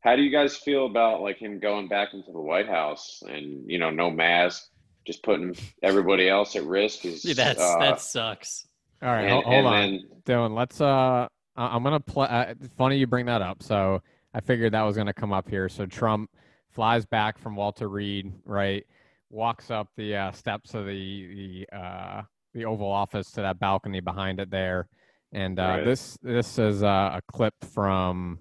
how do you guys feel about like him going back into the White House and you know no mask, just putting everybody else at risk? Is Dude, that's uh, that sucks. All right, and, hold, hold and on, then Dylan. Let's. Uh, I- I'm gonna play. Uh, funny you bring that up. So I figured that was gonna come up here. So Trump flies back from Walter Reed, right? Walks up the uh, steps of the the uh, the Oval Office to that balcony behind it there, and uh, Right. this this is uh, a clip from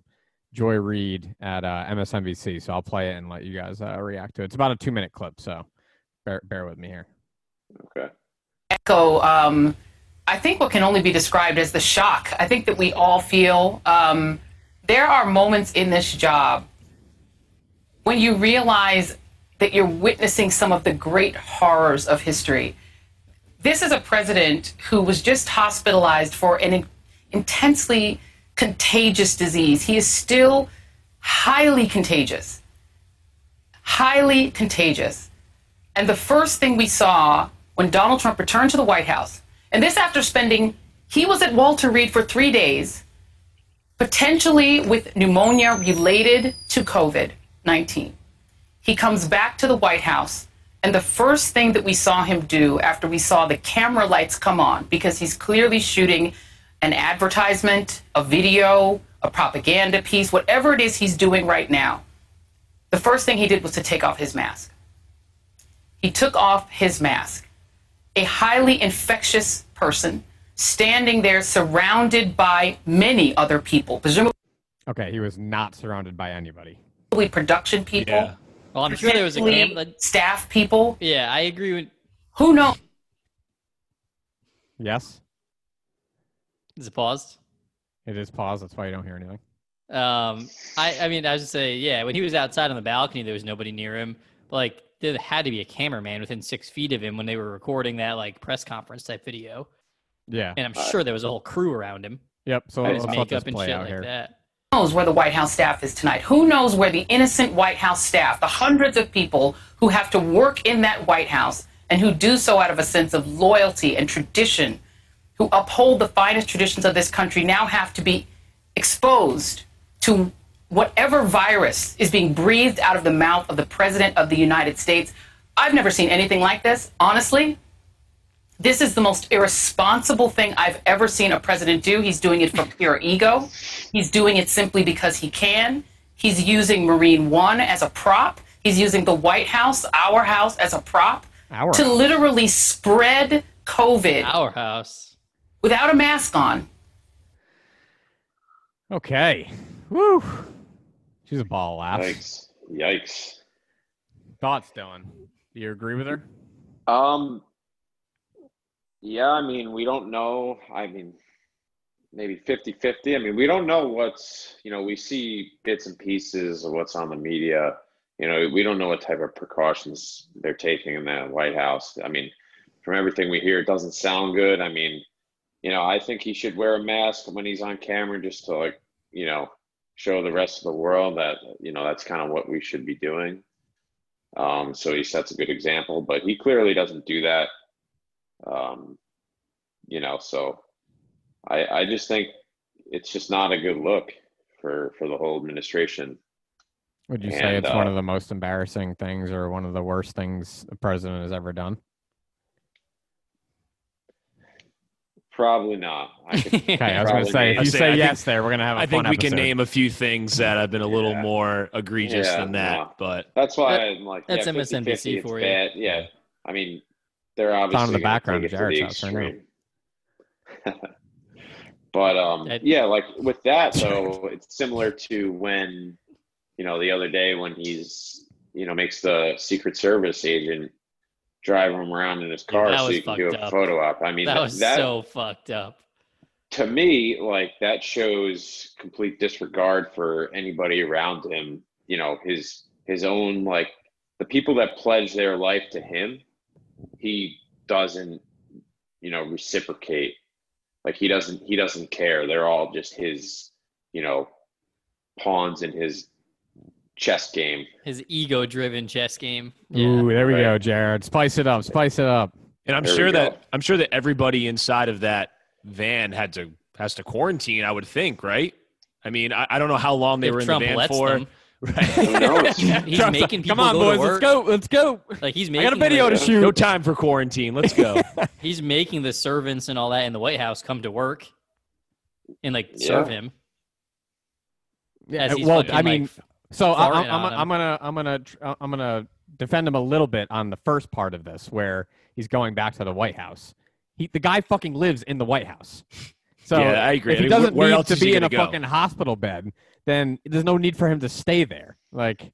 Joy Reid at uh, MSNBC. So I'll play it and let you guys uh, react to it. It's about a two minute clip, so bear bear with me here. okay. echo um, I think what can only be described as the shock. I think that we all feel um, there are moments in this job when you realize that you're witnessing some of the great horrors of history. This is a president who was just hospitalized for an in- intensely contagious disease. He is still highly contagious. Highly contagious. And the first thing we saw when Donald Trump returned to the White House, and this after spending, he was at Walter Reed for three days, potentially with pneumonia related to COVID 19. He comes back to the White House, and the first thing that we saw him do after we saw the camera lights come on, because he's clearly shooting an advertisement, a video, a propaganda piece, whatever it is he's doing right now, the first thing he did was to take off his mask. He took off his mask. A highly infectious person standing there surrounded by many other people, presumably Okay, he was not surrounded by anybody. production people, Yeah. Well, I'm sure there was a potentially camera. staff people. Yeah, I agree with. Who knows? Yes, Is it paused? it is paused. That's why you don't hear anything. Um, I, I mean, I was just say, yeah, when he was outside on the balcony, there was nobody near him. But like, there had to be a cameraman within six feet of him when they were recording that like press conference type video, Yeah. and I'm uh, sure there was a whole crew around him, Yep. So His his let's makeup and shit like here. that. knows where the White House staff is tonight? Who knows where the innocent White House staff, the hundreds of people who have to work in that White House and who do so out of a sense of loyalty and tradition, who uphold the finest traditions of this country, now have to be exposed to whatever virus is being breathed out of the mouth of the President of the United States. I've never seen anything like this, honestly. This is the most irresponsible thing I've ever seen a president do. He's doing it for pure ego. He's doing it simply because he can. He's using Marine One as a prop. He's using the White House, our house, as a prop Our to house. literally spread COVID Our house. without a mask on. Okay. Woo. She's a ball of laughs. Yikes! Yikes! Thoughts, Dylan? Do you agree with her? Um, yeah, I mean, we don't know. I mean, maybe 50 50. I mean, we don't know what's, you know, we see bits and pieces of what's on the media. You know, we don't know what type of precautions they're taking in the White House. I mean, from everything we hear, it doesn't sound good. I mean, you know, I think he should wear a mask when he's on camera just to, like, you know, show the rest of the world that, you know, that's kind of what we should be doing. Um, so he sets a good example, but he clearly doesn't do that. Um, you know, so I I just think it's just not a good look for for the whole administration. Would you say And, it's one uh, of the most embarrassing things or one of the worst things the president has ever done? Probably not. I could Okay, I was going to say, if you say, say I think- yes there, we're going to have a I think fun we can name a few things that have been a little Yeah. more egregious Yeah, than that, no. but That's why That- I'm like, that's yeah, 50-50, MSNBC for you. bad. Yeah, I mean, they're on obviously in the background of it to the Jared's house right now. but um, That- yeah, like with that though, it's similar to when, you know, the other day when he's, you know, makes the Secret Service agent drive him around in his car that so you can do a up. photo op. I mean, that was that so fucked up. to me, like that shows complete disregard for anybody around him. You know, his his own like the people that pledge their life to him, he doesn't, you know, reciprocate. Like he doesn't he doesn't care. They're all just his, you know, pawns in his chess game. His ego-driven chess game. Ooh, there we right. go, Jared. Spice it up. Spice it up. and I'm There we sure go. that I'm sure that everybody inside of that van had to has to quarantine. I would think, right? I mean, I, I don't know how long they If were in Trump the van lets for. them. Right. Who knows? He's Trump's making like, people Come on, go boys. to Let's go. Let's go. Like he's making I making got a video the, to shoot. no time for quarantine. Let's go. He's making the servants and all that in the White House come to work and like Yeah. serve him. Yeah, well, fucking, I mean, like, So I, I'm, I'm, on him. I'm gonna I'm gonna I'm gonna defend him a little bit on the first part of this, where he's going back to the White House. He the guy fucking lives in the White House. So Yeah, I agree. if I he mean, doesn't where need else to be in a go? fucking hospital bed, then there's no need for him to stay there. Like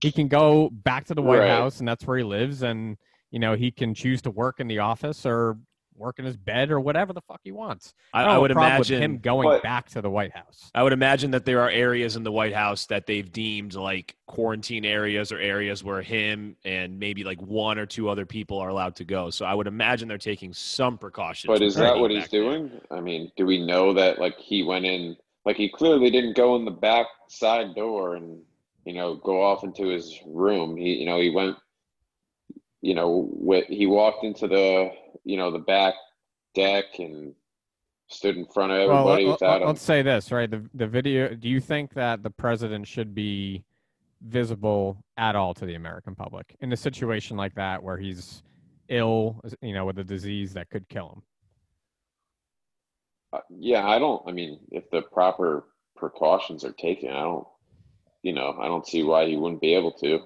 he can go back to the White Right. House, and that's where he lives, and you know he can choose to work in the office or work in his bed or whatever the fuck he wants. I, don't I would imagine him going But- back to the White House. I would imagine that there are areas in the White House that they've deemed like quarantine areas or areas where him and maybe like one or two other people are allowed to go. So I would imagine they're taking some precautions. But is that what he's back there. doing? I mean, do we know that like he went in like he clearly didn't go in the back side door and you know go off into his room. He you know he went you know he walked into the you know the back deck and stood in front of everybody well, without let, him. us say this, right? The the video. Do you think that the president should be visible at all to the American public in a situation like that where he's ill, you know, with a disease that could kill him? Uh, yeah, I don't. I mean, if the proper precautions are taken, I don't. You know, I don't see why he wouldn't be able to.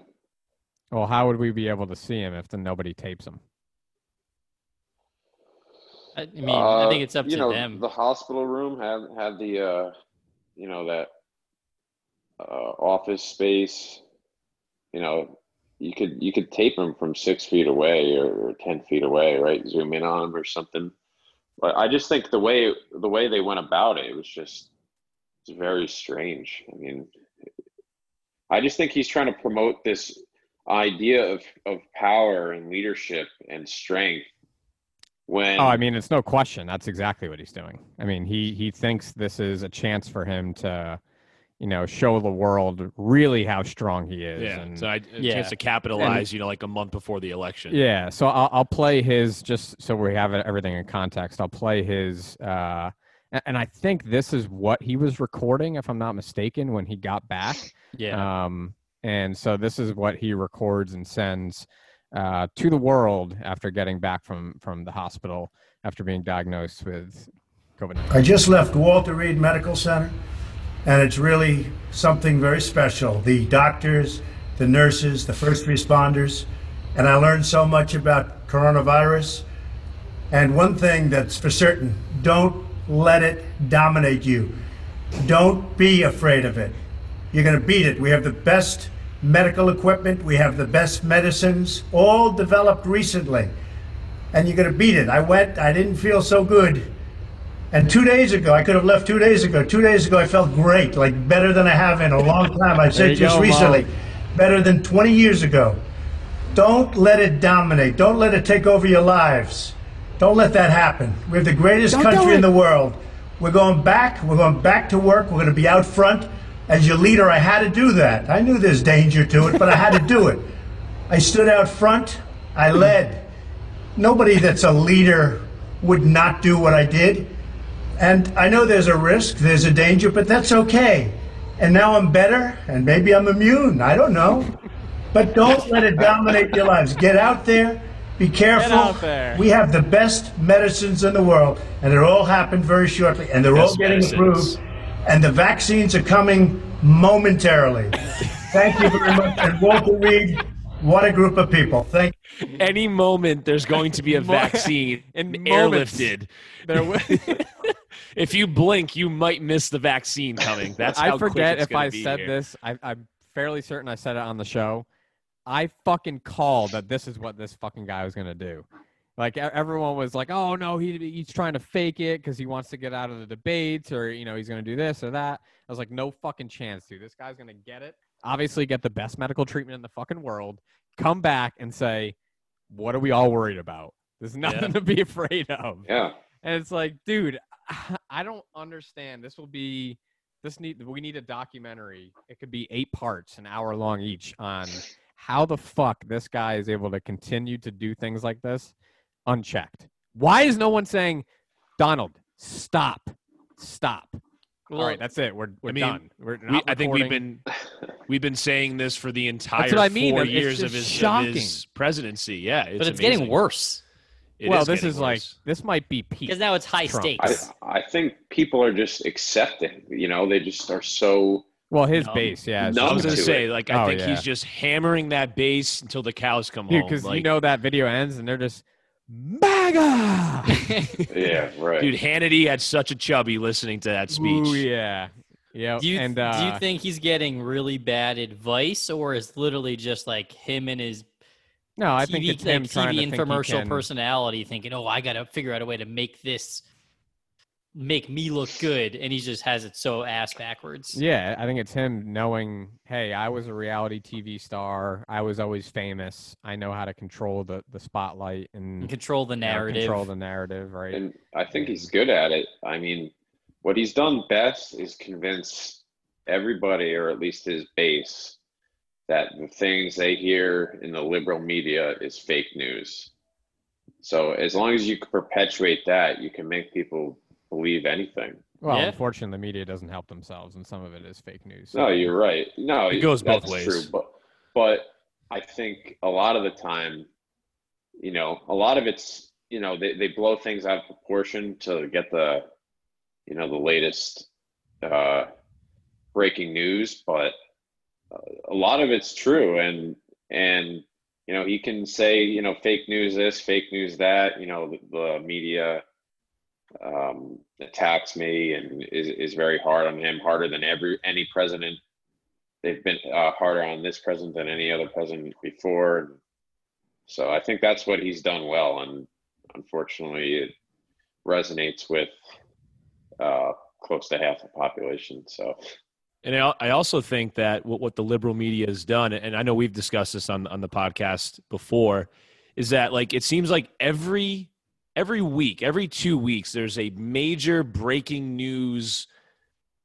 Well, how would we be able to see him if the nobody tapes him? I mean, I think Uh, it's up you to know, them. The hospital room had had the uh, you know that uh, office space. You know, you could you could tape him from six feet away or, or ten feet away, right? Zoom in on him or something. But I just think the way the way they went about it, it was just it's very strange. I mean, I just think he's trying to promote this idea of of power and leadership and strength. When Oh, I mean, it's no question. That's exactly what he's doing. I mean, he he thinks this is a chance for him to, you know, show the world really how strong he is. Yeah. and- So I, a Yeah. chance to capitalize, you know, like a month before the election. Yeah, so I'll, I'll play his just so we have everything in context. I'll play his, uh, and I think this is what he was recording, if I'm not mistaken, when he got back. yeah. Um, and so this is what he records and sends uh, to the world after getting back from from the hospital after being diagnosed with COVID. I just left Walter Reed Medical Center, and it's really something very special. The doctors, the nurses, the first responders, and I learned so much about coronavirus. And one thing that's for certain don't let it dominate you. Don't be afraid of it. You're going to beat it. We have the best medical equipment, we have the best medicines, all developed recently. And you're going to beat it. I went, I didn't feel so good. And two days ago, I could have left two days ago. Two days ago, I felt great, like better than I have in a long time. I said just go, recently, better than 20 years ago. Don't let it dominate. Don't let it take over your lives. Don't let that happen. We're the greatest Don't country in the world. We're going back. We're going back to work. We're going to be out front. As your leader, I had to do that. I knew there's danger to it, but I had to do it. I stood out front. I led. Nobody that's a leader would not do what I did. And I know there's a risk, there's a danger, but that's okay. And now I'm better, and maybe I'm immune. I don't know. But don't let it dominate your lives. Get out there Be careful. out there. We have the best medicines in the world, and it all happened very shortly, and they're all getting medicines. approved, and the vaccines are coming momentarily. Thank you very much. And Walter Reed, what a group of people. Thank Any moment there's going to be a vaccine and airlifted. There w- if you blink, you might miss the vaccine coming. That's how I quick forget it's if gonna I be said here. this. I, I'm fairly certain I said it on the show. I fucking called that this is what this fucking guy was gonna do. Like everyone was like, "Oh no, he he's trying to fake it because he wants to get out of the debates, or you know, he's gonna do this or that." I was like, "No fucking chance, dude. This guy's gonna get it. Obviously, get the best medical treatment in the fucking world. Come back and say, what are we all worried about? There's nothing to be afraid of." Yeah. And it's like, dude, I don't understand. This will be this need we need a documentary. It could be eight parts, an hour long each, on how the fuck this guy is able to continue to do things like this unchecked. Why is no one saying, Donald, stop, stop? All right, that's it. We're we're I mean, done. We're We, I think we've been we've been saying this for the entire what I mean. four It's years of his, of his presidency. Yeah, it's but it's amazing. getting worse It well, is this getting is like this might be peak. because now it's high Trump. stakes. I, I think people are just accepting. You know, they just are so. Well, his Numb. base, yeah. Numb I was gonna to say, it. like, I Oh, think yeah. he's just hammering that base until the cows come dude, home. because like, you know that video ends and they're just MAGA. Yeah, right. dude, Hannity had such a chubby listening to that speech. Ooh, yeah. Yeah. Do you, and do uh, you think he's getting really bad advice, or is literally just like him and his no, I TV, think it's like, him trying TV to think he infomercial can- personality thinking, "Oh, I got to figure out a way to make this make me look good," and he just has it so ass backwards. Yeah, I think it's him knowing, hey, I was a reality TV star. I was always famous. I know how to control the, the spotlight and And control the you know, narrative. control the narrative, right? And I think he's good at it. I mean, what he's done best is convince everybody, or at least his base, that the things they hear in the liberal media is fake news. So as long as you perpetuate that, you can make people believe anything. well, Yeah. unfortunately, the media doesn't help themselves, and some of it is fake news. No, you're right. No, It goes both ways. True, but but I think a lot of the time, you know, a lot of it's you know they, they blow things out of proportion to get the you know the latest uh, breaking news, but uh, a lot of it's true, and and you know he can say you know fake news this, fake news that. You know the, the media um, attacks me and is, is very hard on him, harder than every any president. They've been uh, harder on this president than any other president before. So I think that's what he's done well, and unfortunately, it resonates with uh, close to half the population. So And I, also think that what, what the liberal media has done, and I know we've discussed this on on the podcast before, is that like it seems like every every week, every two weeks, there's a major breaking news.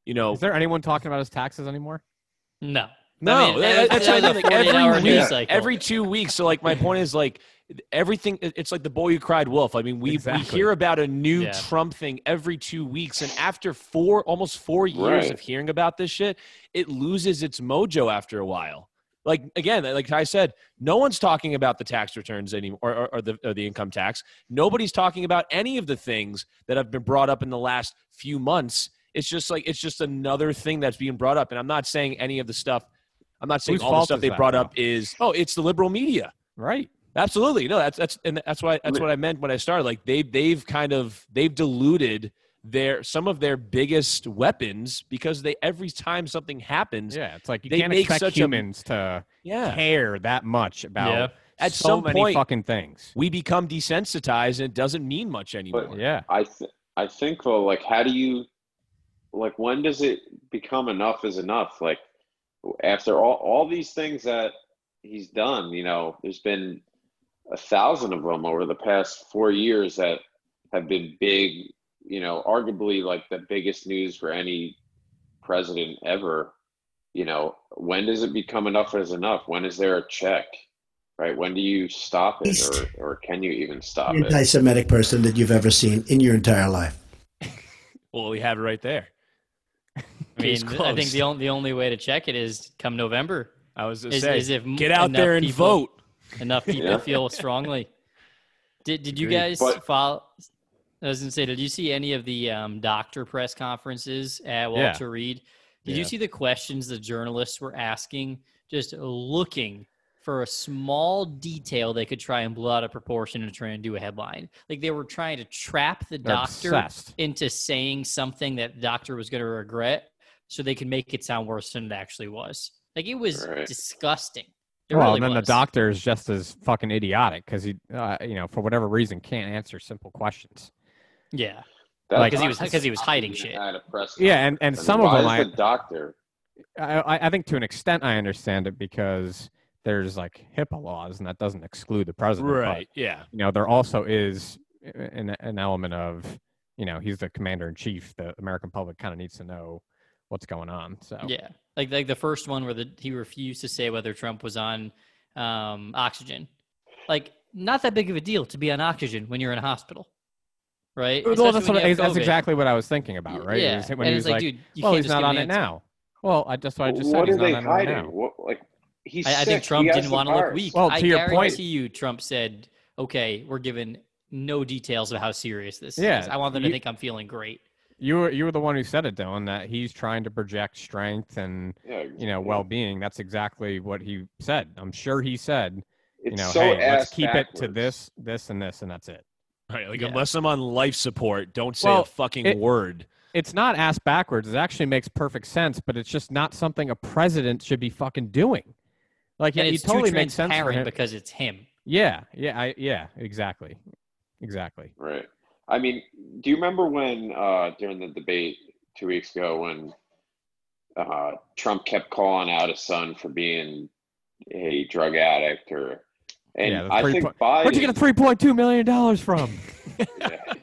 You know, Is there anyone talking about his taxes anymore? No, no, I mean, that- that's that what I was mean. a Like every week, cycle. every two weeks. So like my point is like everything. It's like the boy who cried wolf. I mean, we we hear about a new Yeah. Trump thing every two weeks, and after four almost four years Right. of hearing about this shit, it loses its mojo after a while. Like again, like I said, no one's talking about the tax returns anymore, or, or, or the or the income tax. Nobody's talking about any of the things that have been brought up in the last few months. It's just like it's just another thing that's being brought up, and I'm not saying any of the stuff. I'm not saying Whose all the stuff they brought though? up is oh, it's the liberal media. Right. Absolutely, no, that's that's and that's why that's what I meant when I started. Like they they've kind of they've diluted their some of their biggest weapons because they every time something happens, Yeah, it's like you They can't make expect such a- humans to yeah, care that much about Yeah. At so some many point- fucking things. we become desensitized and it doesn't mean much anymore. Yeah. I th- I think though, like, how do you, like, when does it become enough is enough? Like, after all all these things that he's done, you know, there's been a thousand of them over the past four years that have been big. You know, arguably like the biggest news for any president ever. You know, when does it become enough is enough? When is there a check? Right? When do you stop it, or or can you even stop it? anti-Semitic person that you've ever seen in your entire life. Well, we have it right there. I mean, I think the only the only way to check it is come November. I was gonna Is, say, is if get out there and people- vote. Enough people Yeah. feel strongly. Did did you guys But- follow? I was gonna say, did you see any of the um, doctor press conferences at Walter Reed? Did you see the questions the journalists were asking? Just looking for a small detail they could try and blow out of proportion and try and do a headline. Like they were trying to trap the They're doctor obsessed. into saying something that the doctor was going to regret, so they could make it sound worse than it actually was. Like it was Right. disgusting. It well, really and then was. the doctor is just as fucking idiotic because he, uh, you know, for whatever reason, can't answer simple questions. Yeah, That Like- 'Cause he was- doctor's 'cause he was hiding shit. A press Yeah, and, and conference. some I of them, why I, is the doctor. I, I- I think to an extent, I understand it because there's like HIPAA laws, and that doesn't exclude the president. but, Right. Yeah. you know, there also is an, an element of, you know, he's the commander in chief. The American public kind of needs to know what's going on. So Yeah, like like the first one where the, he refused to say whether Trump was on um, oxygen. Like, not that big of a deal to be on oxygen when you're in a hospital, right? Well, Especially that's what that's exactly what I was thinking about, right? Yeah, when and he was like, like, dude, you well, he's not on it answer. now. Well, I just what I just said. what He's are not they on hiding? it now. What, like he's I, I think Trump He didn't want to look weak. Well, I to your guarantee point- you, Trump said, "Okay, we're given no details of how serious this Yeah, is. I want them to think I'm feeling great." You were you were the one who said it, Dylan, that he's trying to project strength and Yeah, you know well being. That's exactly what he said. I'm sure he said, It's you know, so hey, let's ass keep it to this, this, and this, and that's it. Right. Like Yeah. unless I'm on life support, don't say Well, a fucking it- word. It's not ass backwards. It actually makes perfect sense, but it's just not something a president should be fucking doing. Like And it, it's it totally too makes sense for him. because it's him. Yeah, yeah, I, yeah, exactly, exactly. Right. I mean, do you remember when uh, during the debate two weeks ago when uh, Trump kept calling out his son for being a drug addict or and Yeah, I think po- Biden Where'd you get a three point two million dollars from? yeah.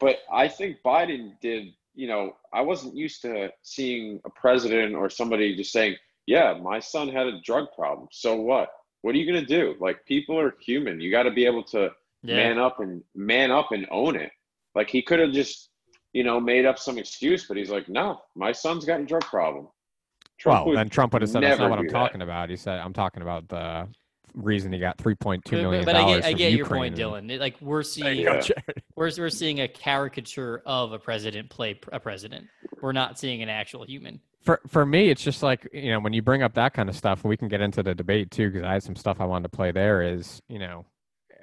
But I think Biden did, you know, I wasn't used to seeing a president or somebody just saying, yeah, my son had a drug problem. So what? What are you going to do? Like, people are human. You got to be able to Yeah. man up and man up and own it. Like, he could have just, you know, made up some excuse, but he's like, no, my son's got a drug problem. well, then Trump would have said, "That's not what I'm that." talking about." He said, "I'm talking about the reason he got three point two But, million but, but I get, I get your Ukraine." point, and- Dylan. It- like we're seeing, Yeah. we're we're seeing a caricature of a president play a president. We're not seeing an actual human. for for me, it's just like you know when you bring up that kind of stuff, we can get into the debate too, because I had some stuff I wanted to play there. Is you know,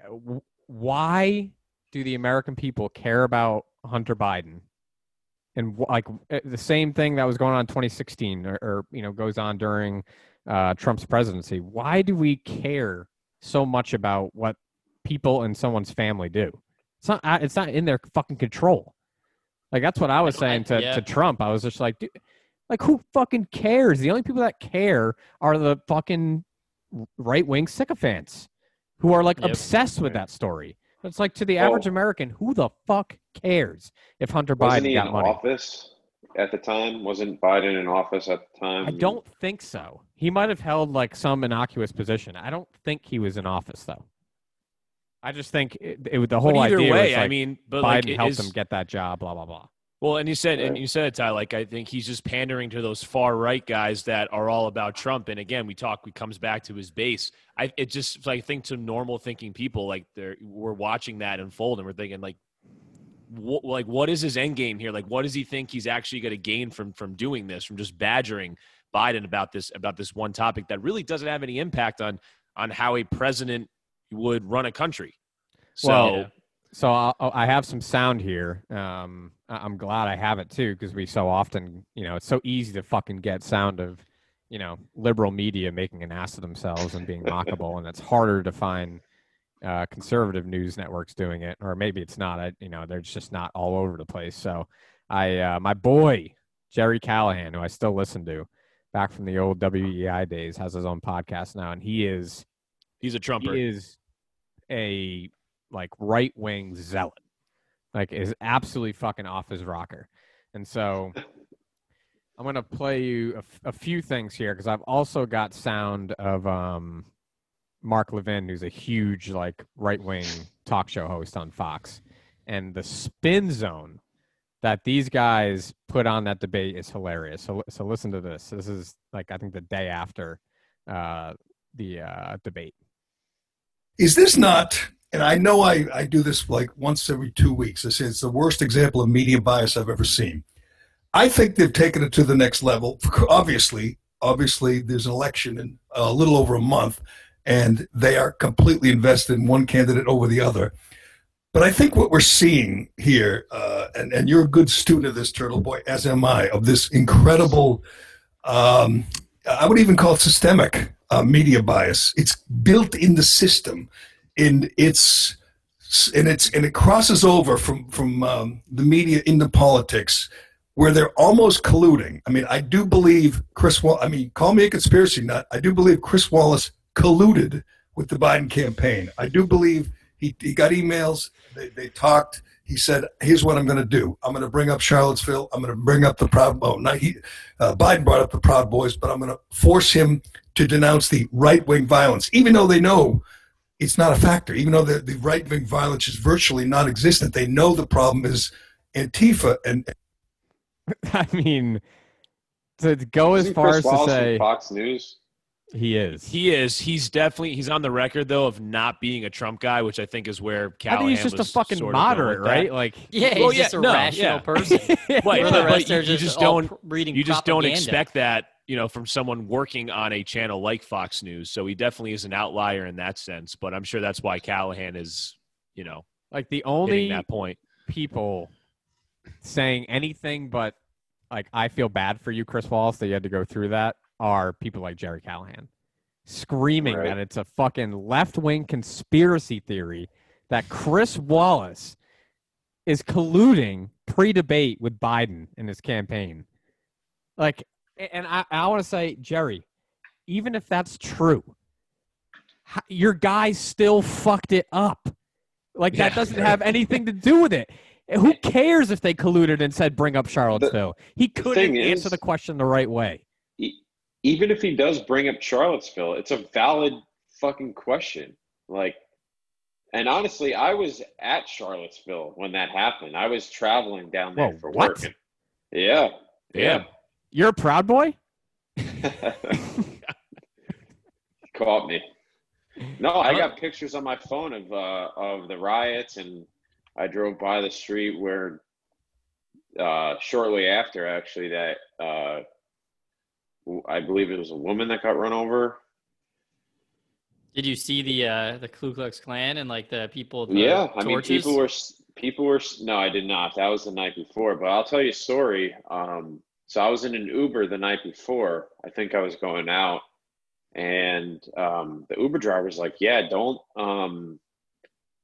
w- why do the American people care about Hunter Biden? And wh- like uh, the same thing that was going on in 2016, or, or you know, goes on during uh, Trump's presidency. Why do we care so much about what people in someone's family do? It's not. uh, It's not in their fucking control. Like that's what I was saying to, yeah. to Trump. I was just like, dude, like who fucking cares? The only people that care are the fucking right wing sycophants who are like Yep. obsessed with that story. It's like to the average Well- American, who the fuck cares if Hunter Wasn't Biden he got in money? office at the time? Wasn't Biden in office at the time? I don't think so. He might have held like some innocuous position. I don't think he was in office though. I just think it, it, the whole But either idea way, was like I mean, but Biden like, helped is- him get that job. Blah blah blah. Well, and you said, and you said it, Ty. Like I think he's just pandering to those far right guys that are all about Trump. And again, we talk. We comes back to his base. I it just I think to normal thinking people like they're we're watching that unfold and we're thinking like, what like what is his end game here? Like, what does he think he's actually going to gain from from doing this? From just badgering Biden about this about this one topic that really doesn't have any impact on on how a president would run a country. So Well, So I, I have some sound here. Um, I'm glad I have it too because we so often, you know, it's so easy to fucking get sound of, you know, liberal media making an ass of themselves and being mockable, and it's harder to find uh, conservative news networks doing it, or maybe it's not. I, you know, they're just not all over the place. So I, uh, my boy Gerry Callahan, who I still listen to, back from the old WEEI days, has his own podcast now, and he is he's a Trumper. he is a like right wing zealot, like is absolutely fucking off his rocker, and so I'm gonna play you a, f- a few things here because I've also got sound of um Mark Levin, who's a huge like right wing talk show host on Fox, and the spin zone that these guys put on that debate is hilarious. So so listen to this. This is like I think the day after uh, the uh, debate. Is this not and I know I, I do this like once every two weeks. I say it's the worst example of media bias I've ever seen. I think they've taken it to the next level. Obviously, obviously, there's an election in a little over a month, and they are completely invested in one candidate over the other. But I think what we're seeing here, uh, and, and you're a good student of this, Turtle Boy, as am I, of this incredible, um, I would even call it systemic uh, media bias. It's built in the system, and it's and it's and it crosses over from from um, the media into politics, where they're almost colluding. I mean, I do believe Chris. Wall- I mean, call me a conspiracy nut. I do believe Chris Wallace colluded with the Biden campaign. I do believe he, he got emails. They, they talked. He said, "Here's what I'm going to do. I'm going to bring up Charlottesville. I'm going to bring up the Proud. Oh, not he. Uh, Biden brought up the Proud Boys, but I'm going to force him to denounce the right wing violence, even though they know it's not a factor. Even though the, the right wing violence is virtually non-existent, they know the problem is Antifa. And I mean, to go as far Chris as to Wallace say Fox News. He is. He is. He's definitely. He's on the record though of not being a Trump guy, which I think is where I Callahan think he's just a fucking sort of moderate, right? Like, Yeah, he's Well, yeah, just a no, rational yeah. person. Right, Where the but you, you just just don't. reading You just don't expect that, you know, from someone working on a channel like Fox News. So he definitely is an outlier in that sense. But I'm sure that's why Callahan is, you know, like the only that point. people saying anything but like I feel bad for you, Chris Wallace, that you had to go through that are people like Gerry Callahan screaming Right. that it's a fucking left wing conspiracy theory that Chris Wallace is colluding pre debate with Biden in his campaign. Like, and I, I want to say, Jerry, even if that's true, your guy still fucked it up. Like that Yeah. doesn't have anything to do with it. Who cares if they colluded and said bring up Charlottesville? he couldn't thing answer is- the question the right way. Even if he does bring up Charlottesville, it's a valid fucking question. Like, and honestly, I was at Charlottesville when that happened. I was traveling down there Whoa, for what? work. and- Yeah, yeah. You're a proud boy? Caught me. No, I got pictures on my phone of uh, of the riots, and I drove by the street where uh, shortly after, actually, that uh, I believe it was a woman that got run over. Did you see the uh, the Ku Klux Klan and like the people? the yeah, I mean, people were people were. No, I did not. That was the night before. But I'll tell you a story. Um, so I was in an Uber the night before. I think I was going out, and um, the Uber driver's like, "Yeah, don't um,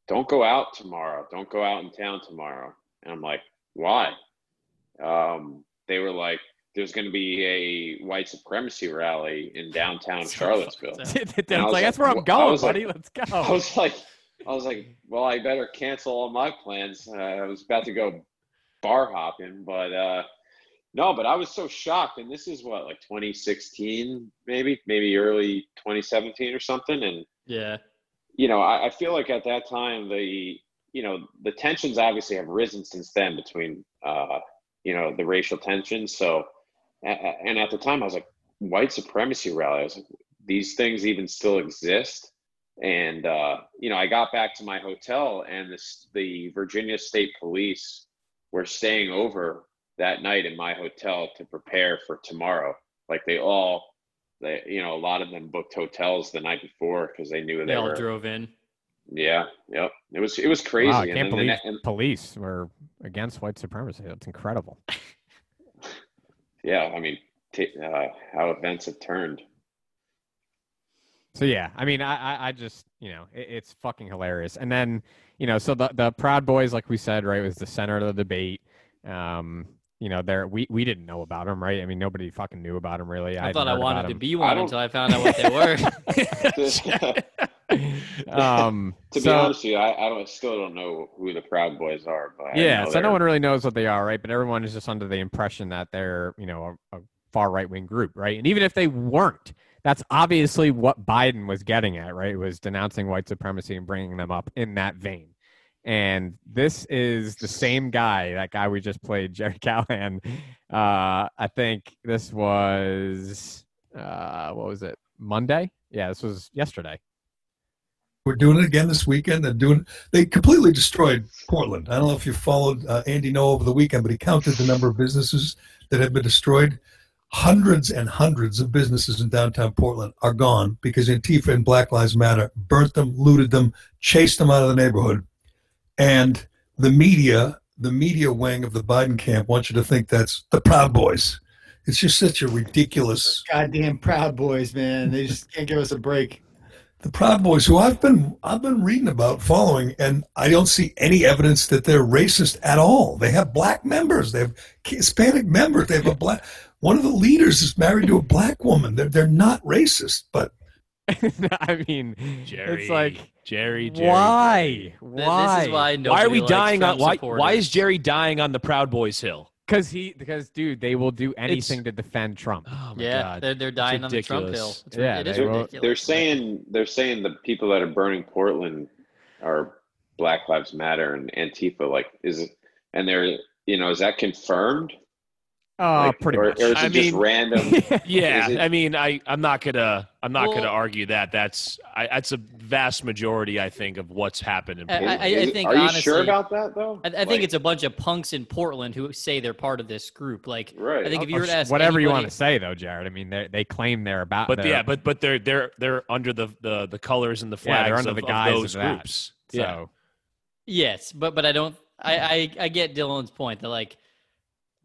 don't go out tomorrow. Don't go out in town tomorrow." And I'm like, "Why?" Um, they were like, "There's going to be a white supremacy rally in downtown Charlottesville." Dan's And I was like, that's where I'm going, was like- buddy. Let's go. I was like, I was like, well, I better cancel all my plans. Uh, I was about to go bar hopping, but uh, no, but I was so shocked. And this is what, like 2016, maybe, maybe early 2017 or something. And Yeah. you know, I, I feel like at that time the you know the tensions obviously have risen since then between uh, you know the racial tensions. So, a- a- and at the time I was like, white supremacy rally. I was like, these things even still exist. And uh, you know, I got back to my hotel, and this the Virginia State Police were staying over that night in my hotel to prepare for tomorrow. Like they all, they you know, a lot of them booked hotels the night before because they knew They they all were. drove in. Yeah, yep. It was it was crazy. Wow, I can't then the believe ne- and- police were against white supremacy. That's incredible. Yeah, I mean, t- uh, how events have turned. So yeah, I mean, I I, just you know it, it's fucking hilarious. And then you know, so the the Proud Boys, like we said, right, was the center of the debate. Um, you know, there we we didn't know about them, right? I mean, nobody fucking knew about them really. I hadn't thought I wanted to be one don't- until I found out what they were. um, To be so- honest with you, I, I don't still don't know who the Proud Boys are, but I yeah, know so no they're- one really knows what they are, right? But everyone is just under the impression that they're, you know, a, a far right wing group, right? And even if they weren't, that's obviously what Biden was getting at, right? Was denouncing white supremacy and bringing them up in that vein. And this is the same guy, that guy we just played, Gerry Callahan. Uh, I think this was uh, what was it? Monday? Yeah, this was yesterday. We're doing it again this weekend. They're doing. They completely destroyed Portland. I don't know if you followed uh, Andy Ngo over the weekend, but he counted the number of businesses that have been destroyed. Hundreds and hundreds of businesses in downtown Portland are gone because Antifa and Black Lives Matter burnt them, looted them, chased them out of the neighborhood, and the media, the media wing of the Biden camp, wants you to think that's the Proud Boys. It's just such a ridiculous. Goddamn Proud Boys, man. They just can't give us a break. the Proud Boys, who I've been I've been reading about, following, and I don't see any evidence that they're racist at all. They have black members, they have Hispanic members, they have a black. One of the leaders is married to a black woman. They're they're not racist, but I mean, Gerry, it's like Gerry, Gerry. why? Th- Why? This is why Why are we likes dying on why? Why is Gerry dying on the Proud Boys Hill? Because he, because dude, they will do anything to defend Trump. Oh my Yeah, god, they're they're dying on the Trump hill. It's, Yeah, it is they will- ridiculous. They're saying they're saying the people that are burning Portland are Black Lives Matter and Antifa. Like, is it? And they're you know is that confirmed? Uh, Like, pretty or, much. Or is it I just mean- random? Yeah, it- I mean, I I'm not gonna I'm not gonna argue that. That's I, that's a vast majority, I think, of what's happened in I- Portland. I- I Is it- think Are you honestly- sure about that though? I, I think Like, it's a bunch of punks in Portland who say they're part of this group. Like, right. I think if you were to ask whatever you want to say, though, Jared. I mean, they they claim they're about. but they're, yeah, but but they're they're they're under the the, the colors and the yeah, flags they're under of, the of those of that. groups. So Yeah. Yes, but but I don't. I, I I get Dylan's point that like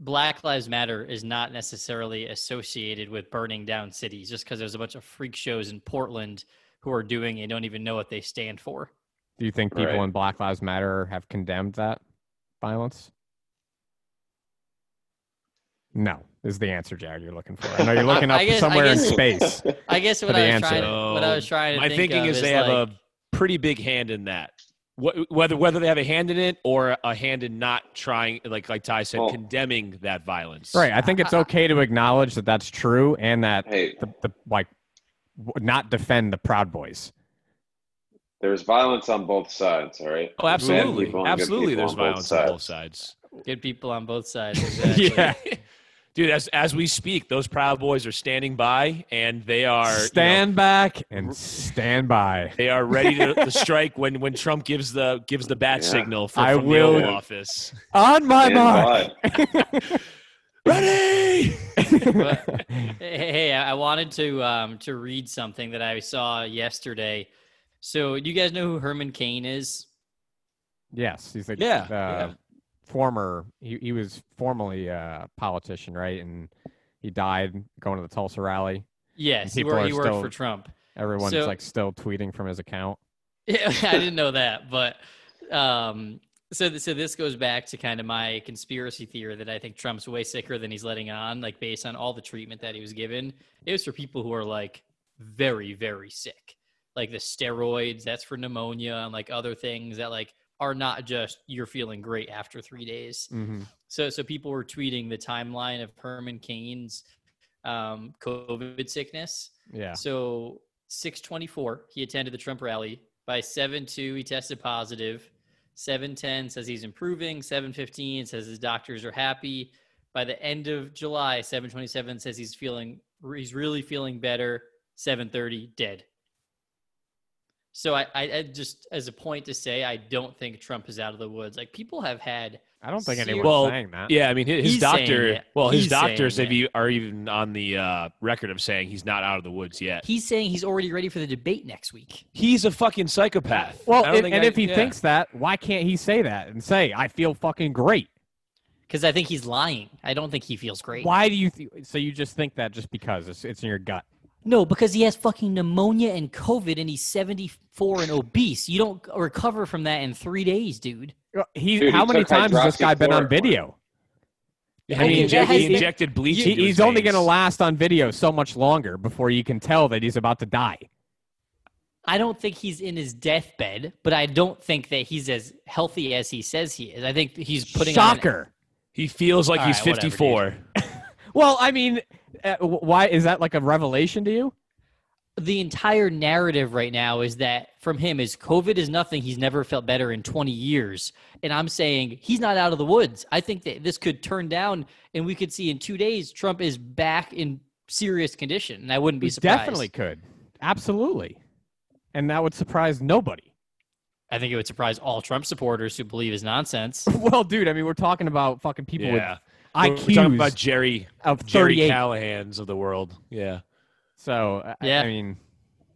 Black Lives Matter is not necessarily associated with burning down cities just because there's a bunch of freak shows in Portland who are doing it and don't even know what they stand for. do you think people Right. in Black Lives Matter have condemned that violence? No, is the answer, Jared. You're looking for. I know you're looking up guess- I somewhere in space. I guess For what the I was answer. trying to, what I was trying to My think thinking of is they have a pretty big hand in that. Wh- Whether whether they have a hand in it or a hand in not trying, like like Ty said, Well- condemning that violence. Right. I think it's okay to acknowledge that that's true and that Hey, the, the like not defend the Proud Boys. there's violence on both sides. All right. Oh, absolutely, people and good absolutely. There's on both violence on both sides. good people on both sides. Exactly. yeah, dude. As as we speak, those Proud Boys are standing by, and they are you know, Stand back and stand by. they are ready to, to strike when when Trump gives the gives the bat Yeah. signal for, I from will- the Oval Office. On my And mark. by. Ready. But- hey, hey, I I wanted to um to read something that I saw yesterday. So, do you guys know who Herman Cain is? yes, he's a Yeah, uh, yeah. Former. He he was formerly a politician, right? And he died going to the Tulsa rally. Yes, he, people wor- are he worked still- for Trump. Everyone's So- like still tweeting from his account. Yeah, I didn't know that, but um, so th- so this goes back to kind of my conspiracy theory that I think Trump's way sicker than he's letting on, like based on all the treatment that he was given. It was for people who are like very very sick, like the steroids. That's for pneumonia and like other things that like are not just you're feeling great after three days. Mm-hmm. So so people were tweeting the timeline of Herman Cain's um, COVID sickness. Yeah. So 624, he attended the Trump rally. By 7-2, he tested positive. 710 says he's improving. 715 says his doctors are happy. By the end of July, 727 says he's feeling he's really feeling better. 730 dead. So I, I, I just as a point to say I don't think Trump is out of the woods. Like people have had I don't think Ser- anyone's Well, saying that. Yeah, I mean his, his doctor. Well, his He's doctors have you are even on the uh, record of saying he's not out of the woods yet. he's saying he's already ready for the debate next week. He's a fucking psychopath. Well, if, and I- if he yeah. thinks that, why can't he say that and say, "I feel fucking great"? Because I think he's lying. I don't think he feels great. Why do you? Th- so you just think that just because it's, it's in your gut? No, because he has fucking pneumonia and COVID and he's 74 and obese. You don't recover from that in three days, dude. He, Dude, he how many times has this guy been on video? Yeah, I mean, he, inject- he injected bleach. He, into his he's only going to last on video so much longer before you can tell that he's about to die. I don't think he's in his deathbed, but I don't think that he's as healthy as he says he is. I think he's putting on Shocker. He feels like All he's right, 54. Well, I mean, wh- Uh, why is that like a revelation to you? the entire narrative right now is that from him is COVID is nothing. He's never felt better in 20 years. And I'm saying he's not out of the woods. I think that this could turn down and we could see in two days Trump is back in serious condition. And I wouldn't be surprised. definitely could. Absolutely. and that would surprise nobody. I think it would surprise all Trump supporters who believe his nonsense. well, dude, I mean, we're talking about fucking people Yeah. with We're- IQs We're talking about Gerry of Gerry Callahans of the world. Yeah. So I- Yeah. I mean,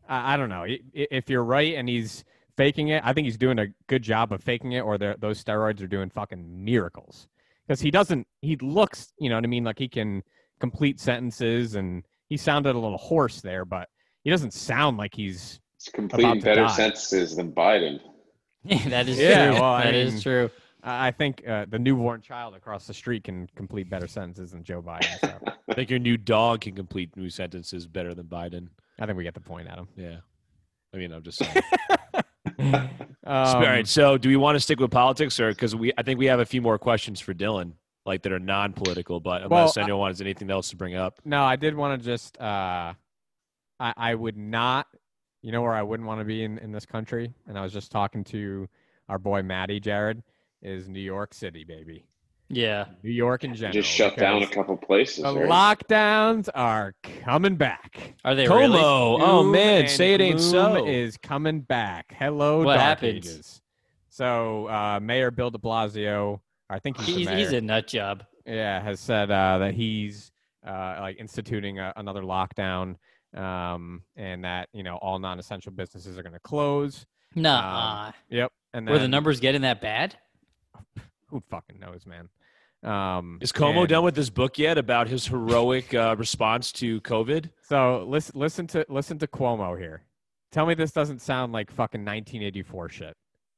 I, I don't know I- i- if you're right and he's faking it. I think he's doing a good job of faking it, or those steroids are doing fucking miracles. Because he doesn't, he looks, you know what I mean, like he can complete sentences, and he sounded a little hoarse there, but he doesn't sound like he's It's completing about to better die. sentences than Biden. that is Yeah, true. well, I That is mean- true. I I think uh, the newborn child across the street can complete better sentences than Joe Biden. So I think your new dog can complete new sentences better than Biden. I think we get the point, Adam. Yeah. I mean, I'm just saying. Um, All right. So, do we want to stick with politics, or because we? I think we have a few more questions for Dylan, like that are non-political. But unless Well, I- anyone wants anything else to bring up, No, I did want to just. Uh, I I would not. You know where I wouldn't want to be in in this country, and I was just talking to our boy Maddie Jared. Is New York City, baby. Yeah. New York in general. Just shut down a couple places. The right? lockdowns are coming back. Are they Cuomo. really? Oh man, say it ain't so. Is coming back. Hello, What Dark happened? Ages. So, uh, Mayor Bill De Blasio, I think he's, the He's, mayor. he's a nut job. yeah, has said uh, that he's uh, like instituting a, another lockdown, um, and that you know all non-essential businesses are going to close. Nah. Yep, and Were the numbers getting that bad? Who fucking knows, man? Um, Is Cuomo and- done with this book yet about his heroic uh, response to COVID? So listen, listen to listen to Cuomo here. Tell me this doesn't sound like fucking 1984 shit.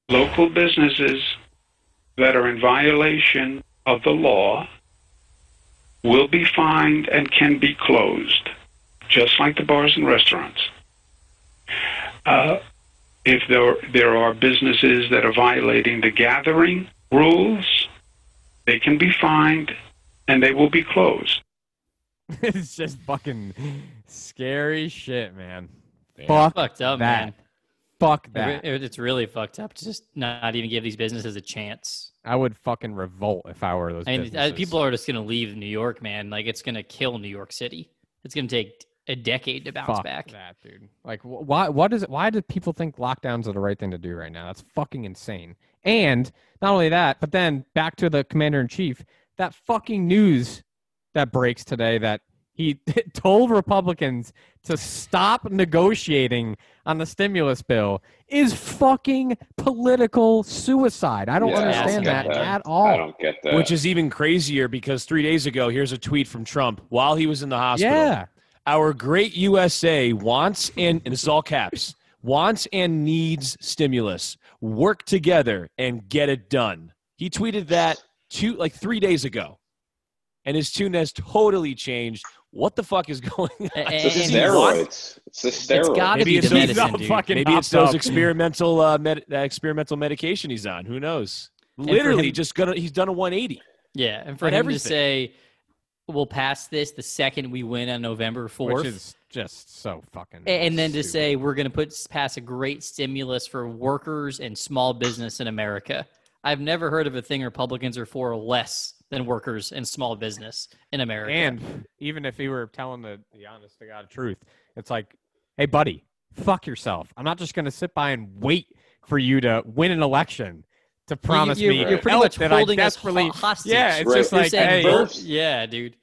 local businesses that are in violation of the law will be fined and can be closed, just like the bars and restaurants. Uh, if there there are businesses that are violating the gathering rules, they can be fined and they will be closed. it's just fucking scary shit, man. Damn. Fuck Fucked up, that. man. Fuck that. it- it's really fucked up to just not even give these businesses a chance. I would fucking revolt if I were those I mean, uh, businesses. people are just going to leave New York, man. Like, it's going to kill New York City. It's going to take a decade to bounce Fuck back. that, dude. Like, wh- why? What is it? Why do people think lockdowns are the right thing to do right now? That's fucking insane. And not only that, but then back to the commander in chief. That fucking news that breaks today that he told Republicans to stop negotiating on the stimulus bill is fucking political suicide. I don't Yeah, I don't understand that, that. at all. I don't get that. Which is even crazier because three days ago, here's a tweet from Trump while he was in the hospital. Yeah. Our great USA wants and, and this is all caps, wants and needs stimulus. Work together and get it done. He tweeted that two like three days ago. And his tune has totally changed. What the fuck is going on? A- It's the steroids. It's the It's steroids. gotta Maybe be it's the medicine, dude. fucking Maybe it's those up. experimental uh, med- uh, experimental medication he's on. Who knows? for Literally, him- just gonna he's done a 180. Yeah, and for on him everything. to say, "We'll pass this the second we win on November 4th. Which is just so fucking. A- and then to say we're going to put pass a great stimulus for workers and small business in America. I've never heard of a thing Republicans are for less than workers and small business in America. And even if he were telling the, the honest to God truth, it's like, hey, buddy, fuck yourself. I'm not just going to sit by and wait for you to win an election to promise you're, me you're pretty help much that I holding us desperately. ho- hostage. Yeah, it's Right. just You're like, saying hey, yeah, dude.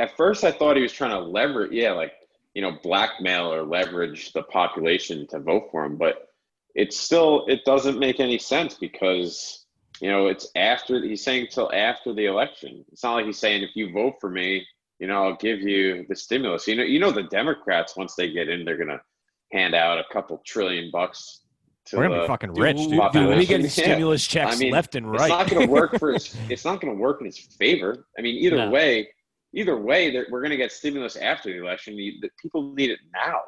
At first, I thought he was trying to leverage, yeah, like you know, blackmail or leverage the population to vote for him. But it's still, it doesn't make any sense because you know it's after he's saying till after the election. It's not like he's saying if you vote for me, you know, I'll give you the stimulus. You know, you know, the Democrats once they get in, they're gonna hand out a couple trillion bucks. To We're gonna be fucking rich, dude. Dude, we're population. getting Yeah. stimulus checks I mean, left and right. It's right. not going to work for his. It's not going to work in his favor. I mean, either No. way, either way, that we're going to get stimulus after the election. The people need it now.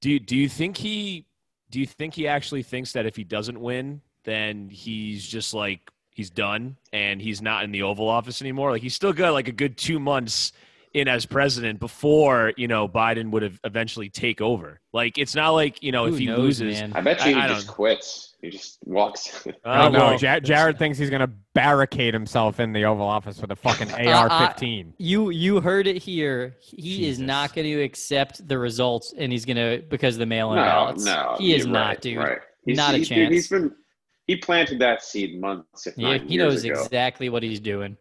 Do you, do you think he do you think he actually thinks that if he doesn't win, then he's just like he's done and he's not in the Oval Office anymore? Like he's still got like a good two months in as president before you know Biden would have eventually take over. Like it's not like you know Who if he knows, loses. man? I bet you I- I he just don't- quits. He just walks. Oh, Oh, no, well, Ja- Jared thinks he's gonna barricade himself in the Oval Office with a fucking Uh, AR-15. You you heard it here. He is not going to accept the results, and he's going to because of the mail-in no, ballots. no, he is you're not, right, dude. Right. He's, Not a he's, dude, chance. he's been he planted that seed months, if Yeah, not he years knows ago. exactly what he's doing.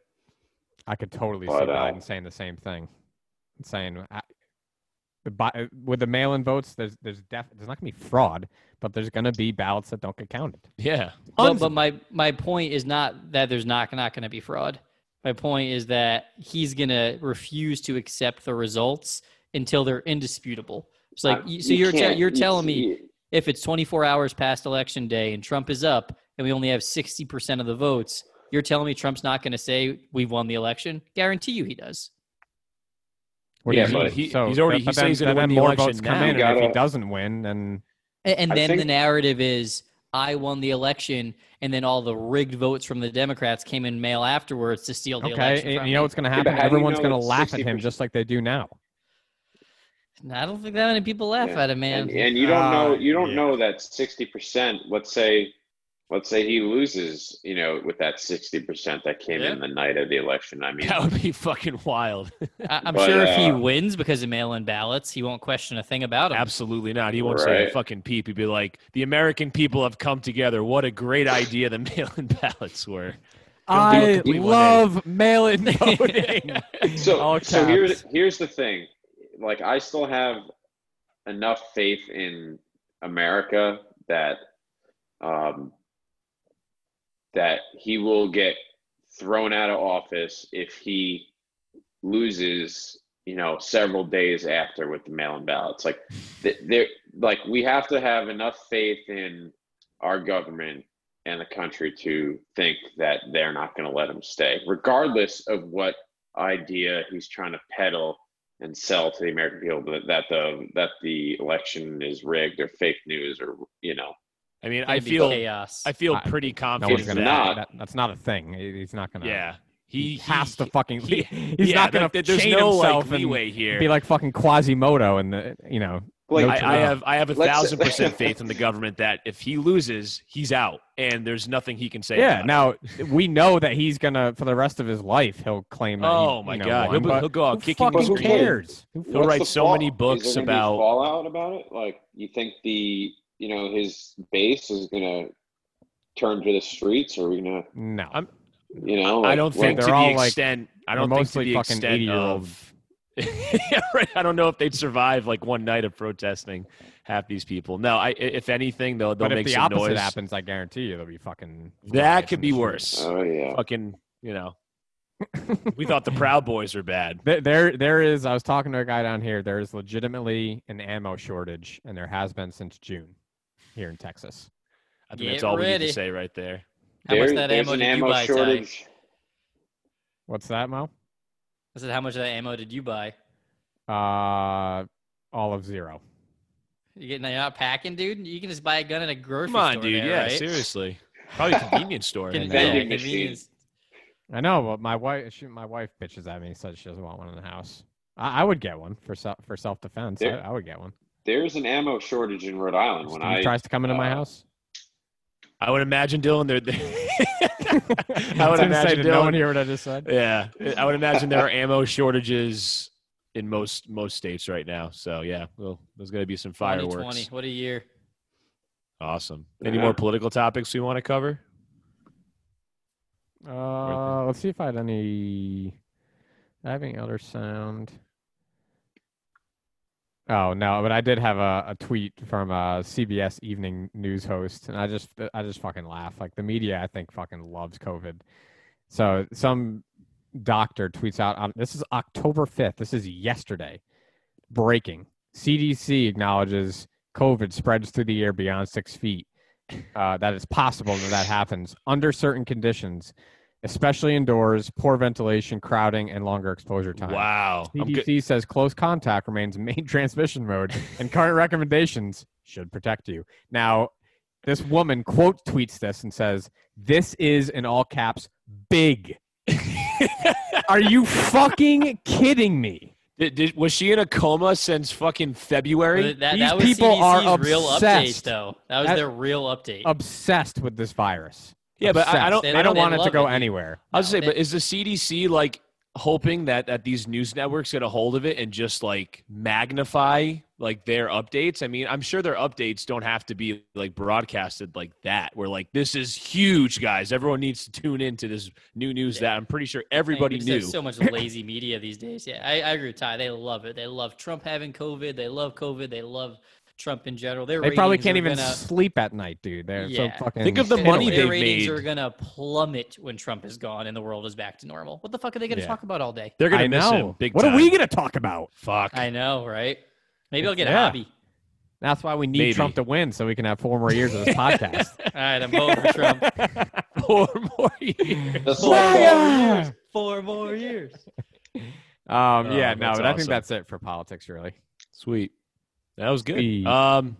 I could totally see But, uh, Biden saying the same thing, saying uh, the with the mail-in votes, there's there's def- there's not gonna be fraud, but there's gonna be ballots that don't get counted. yeah. But, but my my point is not that there's not not going to be fraud. My point is that he's going to refuse to accept the results until they're indisputable. It's like Uh, you, so you you're te- you're you- telling me if it's 24 hours past election day and Trump is up and we only have 60% of the votes, you're telling me Trump's not going to say we've won the election? Guarantee you he does. What do Yeah, you but he- so, he's already- but he then, said he's gonna win the more election votes come now. in, You and if he doesn't win, then A- And I then the narrative is I won the election, and then all the rigged votes from the Democrats came in mail afterwards to steal the okay, election. and from you know what's gonna happen? how do you Everyone's know gonna it's laugh at him just like they do now. I don't think that many people laugh Yeah. at him, man. And, and you don't know Uh, you don't yeah. know that sixty percent. Let's say, let's say he loses. You know, with that sixty percent that came Yeah. in the night of the election. I mean, That would be fucking wild. I, I'm But, sure if he uh, wins because of mail-in ballots, he won't question a thing about it. Absolutely not. He won't say a fucking peep. He'd be like, "The American people have come together. What a great idea the mail-in ballots were." He'll do a I complete 180. love mail-in voting. so so here's here's the thing like i still have enough faith in america that um that he will get thrown out of office if he loses you know several days after with the mail-in ballots. Like th- there like we have to have enough faith in our government and the country to think that they're not going to let him stay regardless of what idea he's trying to peddle and sell to the American people that the that the election is rigged or fake news or you know I mean, I feel, chaos. I feel pretty No confident one's gonna. that. not. That, that's not a thing. He's not gonna. Yeah, He, he, has to fucking. he- he's yeah, not gonna like, there's chain no himself and leeway here. be like fucking Quasimodo and the you know. Like, no I, I have I have a Let's- thousand percent faith in the government that if he loses, he's out, and there's nothing he can say. Yeah. about it. Now we know that he's gonna for the rest of his life he'll claim. That he, Oh my you know, God. won, He'll be- he'll go out who kicking and fucking screaming. cares? Who He'll write so fall- many is books there gonna be about- fallout about it like you think the you know his base is gonna turn to the streets or are we gonna No. I'm- you know I like, don't think they're to all, the like- extent. I don't think to mostly the fucking extent of. yeah, right. I don't know if they'd survive like one night of protesting half these people. No, I if anything they'll they'll But if make the some opposite noise. happens, I guarantee you there'll be fucking. That could be the worse. oh yeah Fucking, you know. we thought the Proud Boys were bad. There, there, there is. I was talking to a guy down here. There is legitimately an ammo shortage, and there has been since June here in Texas. I think Get that's all we need to say right there. How much that ammo an did you ammo buy, Ty? shortage What's that, Mo? I said, how much of that ammo did you buy? Uh, all of zero. You getting you're not packing, dude? You can just buy a gun at a grocery store. Come on, store. dude. there, yeah, right? seriously. Probably a convenience store. Can- And, yeah, vending machine. convenience. I know, but my wife, she, my wife bitches at me, says she doesn't want one in the house. I, I would get one for self for self defense. I, I would get one. There's an ammo shortage in Rhode Island when Steve I tries to come into my uh, house. I would imagine Dylan. They're, I I would didn't say, imagine did no one Dylan. hear what I just said? Yeah, I would imagine there are ammo shortages in most most states right now. So yeah, well, there's going to be some 2020. fireworks. What a year. Awesome. Any Yeah. more political topics we want to cover? Uh, let's see if I had any. Having other sound. Oh no, but I did have a, a tweet from a CBS evening news host, and I just I just fucking laugh. Like the media, I think fucking loves COVID. So some doctor tweets out on this is October fifth. This is yesterday. Breaking: CDC acknowledges COVID spreads through the air beyond six feet. Uh, that it's possible that that happens under certain conditions, especially indoors, poor ventilation, crowding, and longer exposure time. Wow. I'm CDC good. says close contact remains main transmission mode, and current recommendations should protect you. Now, this woman quote tweets this and says, "This is in all caps big." Are you fucking kidding me? Did, did, was she in a coma since fucking February? That, These that was people CDC's are real update, obsessed. though. That was That- their real update. Obsessed with this virus. Yeah, but I- I don't- They I don't want it to go dude. anywhere. I was No, say, they- but is the CDC like hoping that that these news networks get a hold of it and just like magnify like their updates? I mean, I'm sure their updates don't have to be like broadcasted like that. Where like this is huge, guys. Everyone needs to tune into this new news that I'm pretty sure everybody knew. So much lazy media these days. Yeah, I, I agree with Ty. They love it. They love Trump having COVID. They love COVID. They love Trump in general. Their They probably can't even gonna, sleep at night, dude. They're Yeah. so fucking. Think of the money their they've ratings are gonna plummet when Trump is gone and the world is back to normal. What the fuck are they gonna Yeah. talk about all day? They're gonna I miss know. him big what time. are we gonna talk about? Fuck. I know, right? Maybe I'll get a Yeah. hobby. That's why we need Maybe. Trump to win, so we can have four more years of this podcast. All right, I'm voting for Trump. Four more years. Four more years. Four more years. Um, Oh, yeah, no, that's but I think that's it for politics, really. Sweet. That was good. Um,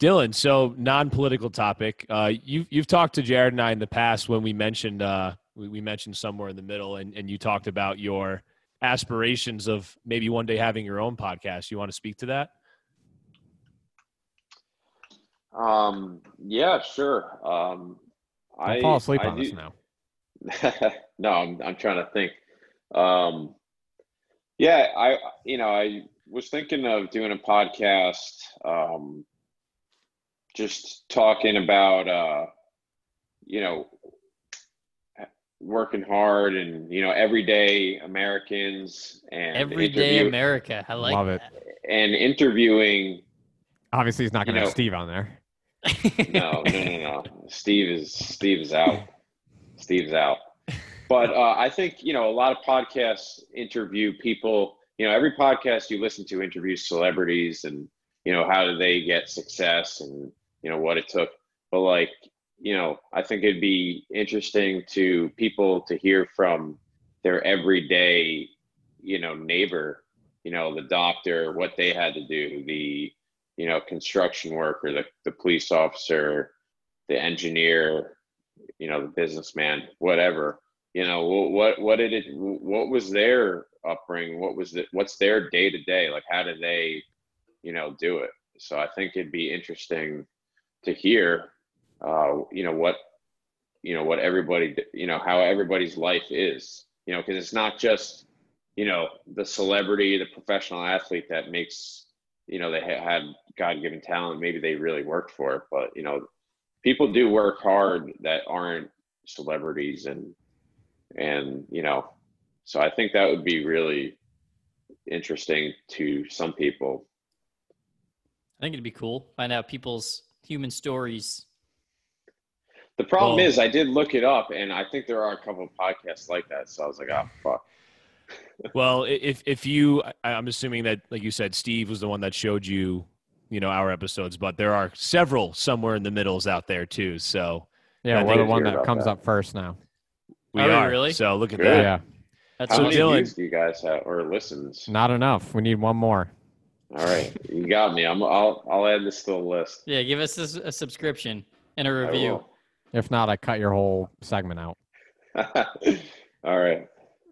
Dylan, so non-political topic. Uh, you've you've talked to Jared and I in the past when we mentioned uh, we, we mentioned somewhere in the middle, and, and you talked about your aspirations of maybe one day having your own podcast. You want to speak to that? um, yeah, sure. Um, Don't I fall asleep I on us do- now. no, I'm I'm trying to think. Um, yeah, I you know I was thinking of doing a podcast, um, just talking about uh, you know working hard and you know everyday Americans and Everyday interview- America. I like Love it. that. and interviewing. Obviously, he's not going to You have know- Steve on there. No, no, no, no. Steve is Steve is out. Steve's out. But uh, I think you know a lot of podcasts interview people. You know, every podcast you listen to interviews celebrities, and you know how do they get success, and you know what it took. But like, you know, I think it'd be interesting to people to hear from their everyday, you know, neighbor. You know, the doctor, what they had to do, the you know, construction worker, the, the police officer, the engineer, you know, the businessman, whatever, you know, what, what did it, what was their upbringing? What was the, what's their day to day? Like, how do they, you know, do it? So I think it'd be interesting to hear, uh, you know, what, you know, what everybody, you know, how everybody's life is, you know, because it's not just, you know, the celebrity, the professional athlete that makes, you know, they ha- had God-given talent. Maybe they really worked for it, but you know, people do work hard that aren't celebrities, and and you know, so I think that would be really interesting to some people. I think it'd be cool. Find out people's human stories. The problem Well- is, I did look it up, and I think there are a couple of podcasts like that. So I was like, oh fuck. Well, if if you, I- I'm assuming that, like you said, Steve was the one that showed you, you know, our episodes, but there are several somewhere in the middles out there too. So Yeah, we're the one that comes that. up first now. we Are are really? So look at Good. that. Yeah, That's How So many Dylan- views do you guys have or listens? not enough. We need one more. All right, you got me. I'm. I'll. I'll add this to the list. yeah. Give us a subscription and a review. If not, I cut your whole segment out. All right.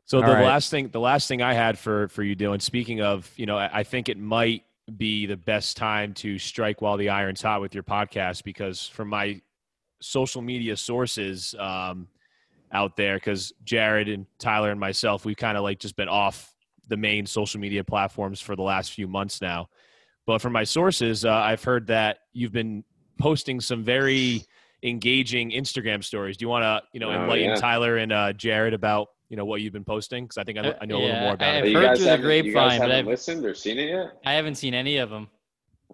So All the right. last thing, the last thing I had for for you, Dylan. Speaking of, you know, I, I think it might be the best time to strike while the iron's hot with your podcast because from my social media sources um, out there, because Jared and Tyler and myself, we've kind of like just been off the main social media platforms for the last few months now. But from my sources, uh, I've heard that you've been posting some very engaging Instagram stories. Do you want to, you know, Oh, enlighten yeah. Tyler and uh, Jared about you know what you've been posting? Because I think I know, I know a little Uh, more about I- it. I've you heard guys through the haven't, grapevine, but haven't I've- listened or seen it yet. I haven't seen any of them.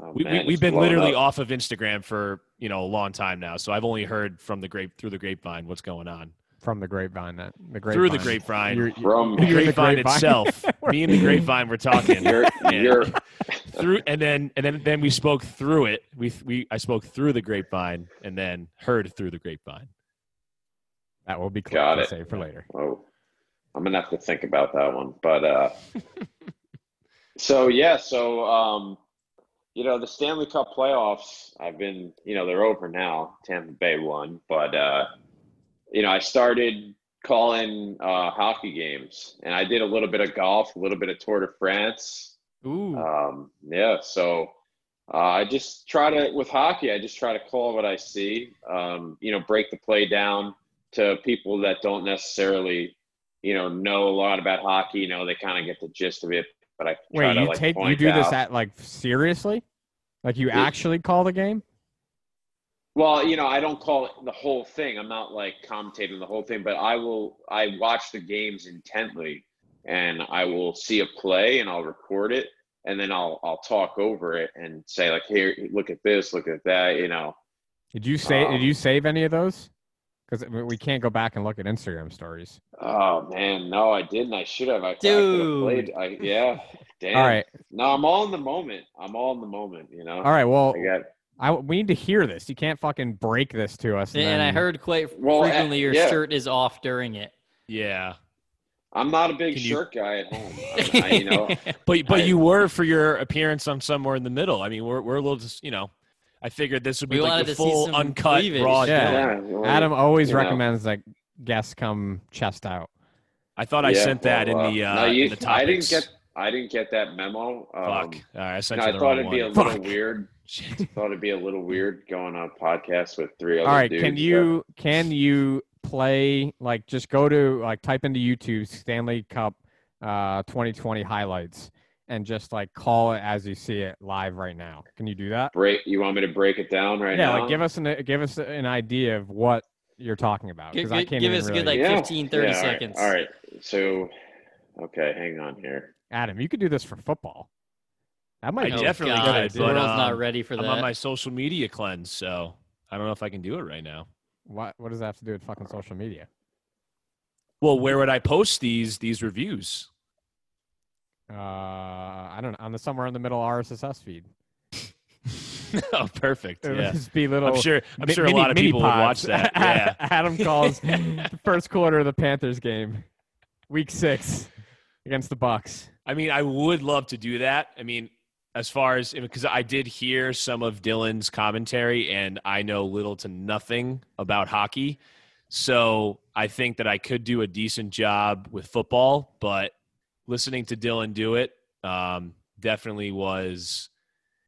Oh, we, man, we, we've been literally up. off of Instagram for you know a long time now, so I've only heard from the grape through the grapevine what's going on From the grapevine, that the grapevine. through the grapevine. You're- from the You're the grapevine, grapevine. itself. Me and the grapevine were talking. you're and you're through, and then and then then we spoke through it. We we I spoke through the grapevine and then heard through the grapevine. That will be clear Got to it. save for later. oh, I'm gonna have to think about that one. But uh, so yeah, so um, you know the Stanley Cup playoffs. I've been, you know, they're over now. Tampa Bay won, but uh, you know, I started calling uh, hockey games, and I did a little bit of golf, a little bit of Tour de France. Ooh. Um, yeah, so uh, I just try to with hockey. I just try to call what I see. Um, you know, break the play down to people that don't necessarily, you know, know a lot about hockey. You know, they kind of get the gist of it. But I try Wait, to, you like, take you do this at like seriously? Like you Yeah. actually call the game? Well, you know, I don't call it the whole thing. I'm not like commentating the whole thing, but I will. I watch the games intently, and I will see a play, and I'll record it, and then I'll I'll talk over it and say like, here, look at this, look at that. You know, Did you say? Um, did you save any of those? Because we can't go back and look at Instagram stories. oh man, no, I didn't. I should have. I, I could Dude. played. I, yeah, damn. All right, No, I'm all in the moment. I'm all in the moment. You know. all right. Well, I got. I we need to hear this. You can't fucking break this to us. And, I then- heard quite Well, frequently your yeah. shirt is off during it. Yeah, I'm not a big Can you- shirt guy at home. I'm, I, you know. but but I- you were for your appearance on somewhere in the middle. I mean, we're we're a little just you know. I figured this would be We like the full uncut cleavage. raw. Yeah. deal. Yeah, well, Adam always you know. recommends that guests come chest out. I thought I Yeah, sent that well, in the uh, uh, no, you, in the topics. I didn't get I didn't get that memo. Um, Fuck. All right, I sent no, you I the thought wrong it'd be a one. little weird. Shit. thought it'd be a little weird going on a podcast with three other All right, dudes. can but- you can you play like just go to like type into YouTube Stanley Cup uh 2020 highlights and just like call it as you see it live right now. Can you do that? break? You want me to break it down right yeah, now? like give us an give us an idea of what you're talking about Give, because I can't give even us a really. good like Yeah, 15, 30 yeah, all right, seconds. All right. So, okay, hang on here. Adam, you could do this for football. That might I be definitely God, could, the but, world's not um, ready for I'm on my social media cleanse, so I don't know if I can do it right now. What what does that have to do with fucking social media? Well, where would I post these these reviews? Uh, I don't know. On the somewhere in the middle RSS feed. oh, perfect. It would Yeah. just be little. I'm sure. I'm mi- sure mini- a lot of mini people would watch that. Yeah. Adam calls the first quarter of the Panthers game, week six, against the Bucks. I mean, I would love to do that. I mean, as far as because I did hear some of Dylan's commentary, and I know little to nothing about hockey, so I think that I could do a decent job with football. But listening to Dylan do it um, definitely was.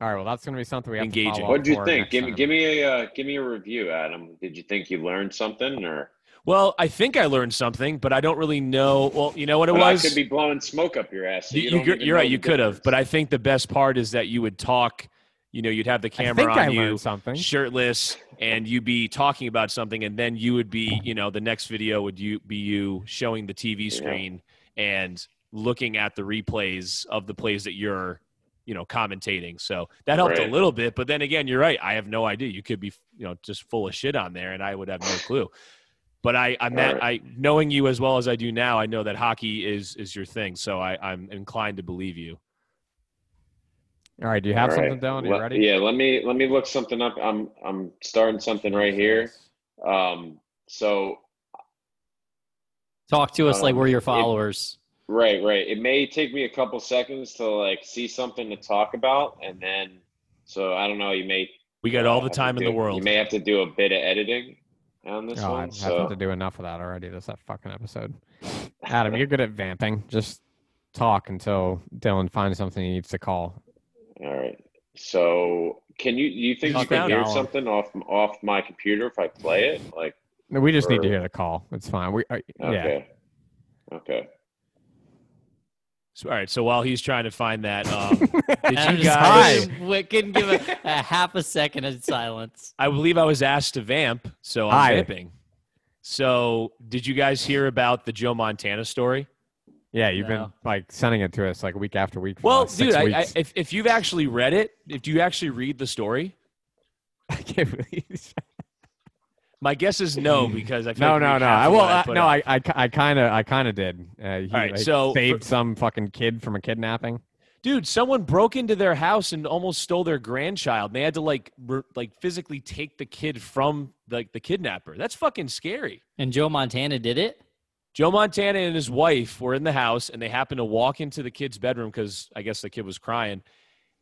All right, well, that's going to be something we have Engaging. to follow What up did you think? Give me, give me a, uh, give me a review, Adam. Did you think you learned something, or Well, I think I learned something, but I don't really know. Well, you know what it Well, was. I could be blowing smoke up your ass. So You, you, you don't could- even you're right. You could have, but I think the best part is that you would talk. You know, you'd have the I camera think I on you, something. shirtless, and you'd be talking about something, and then you would be, you know, the next video would you be you showing the TV screen and looking at the replays of the plays that you're, you know, commentating. So that helped Right. a little bit. But then again, you're right. I have no idea. You could be, you know, just full of shit on there, and I would have no clue. But I, I'm not, I knowing you as well as I do now, I know that hockey is is your thing. So I, I'm inclined to believe you. All right, do you have All something, right. Dylan? Are you Let- ready? Yeah, let me let me look something up. I'm I'm starting something right here. Um, so Talk to us like Um, we're your it- followers. right, right. It may take me a couple seconds to like see something to talk about, and then so I don't know. You may We got all the time in the world. You may have to do a bit of editing on this Oh, one. I've So had to do enough of that already. This that fucking episode. Adam, you're good at vamping. Just talk until Dylan finds something he needs to call. all right. So can you you think you can hear something off off my computer if I play it? Like No, we just need to hear the call. It's fine. We uh, yeah. okay, okay. So, all right. So while he's trying to find that, um, did you guys? couldn't- we couldn't give a, a half a second of silence. I believe I was asked to vamp, so I'm Hi. vamping. So did you guys hear about the Joe Montana story? Yeah, you've No. been like sending it to us like week after week. For the Well, last dude, six I, I, if if you've actually read it, if you actually read the story, I can't believe. My guess is no because I feel No, like no, no. I of well, what I, no. I, I, I kind of, I kind of did. Uh, he right, like, so saved for- some fucking kid from a kidnapping. dude, someone broke into their house and almost stole their grandchild. They had to like re- like physically take the kid from like the kidnapper. That's fucking scary. And Joe Montana did it. Joe Montana and his wife were in the house and they happened to walk into the kid's bedroom because I guess the kid was crying.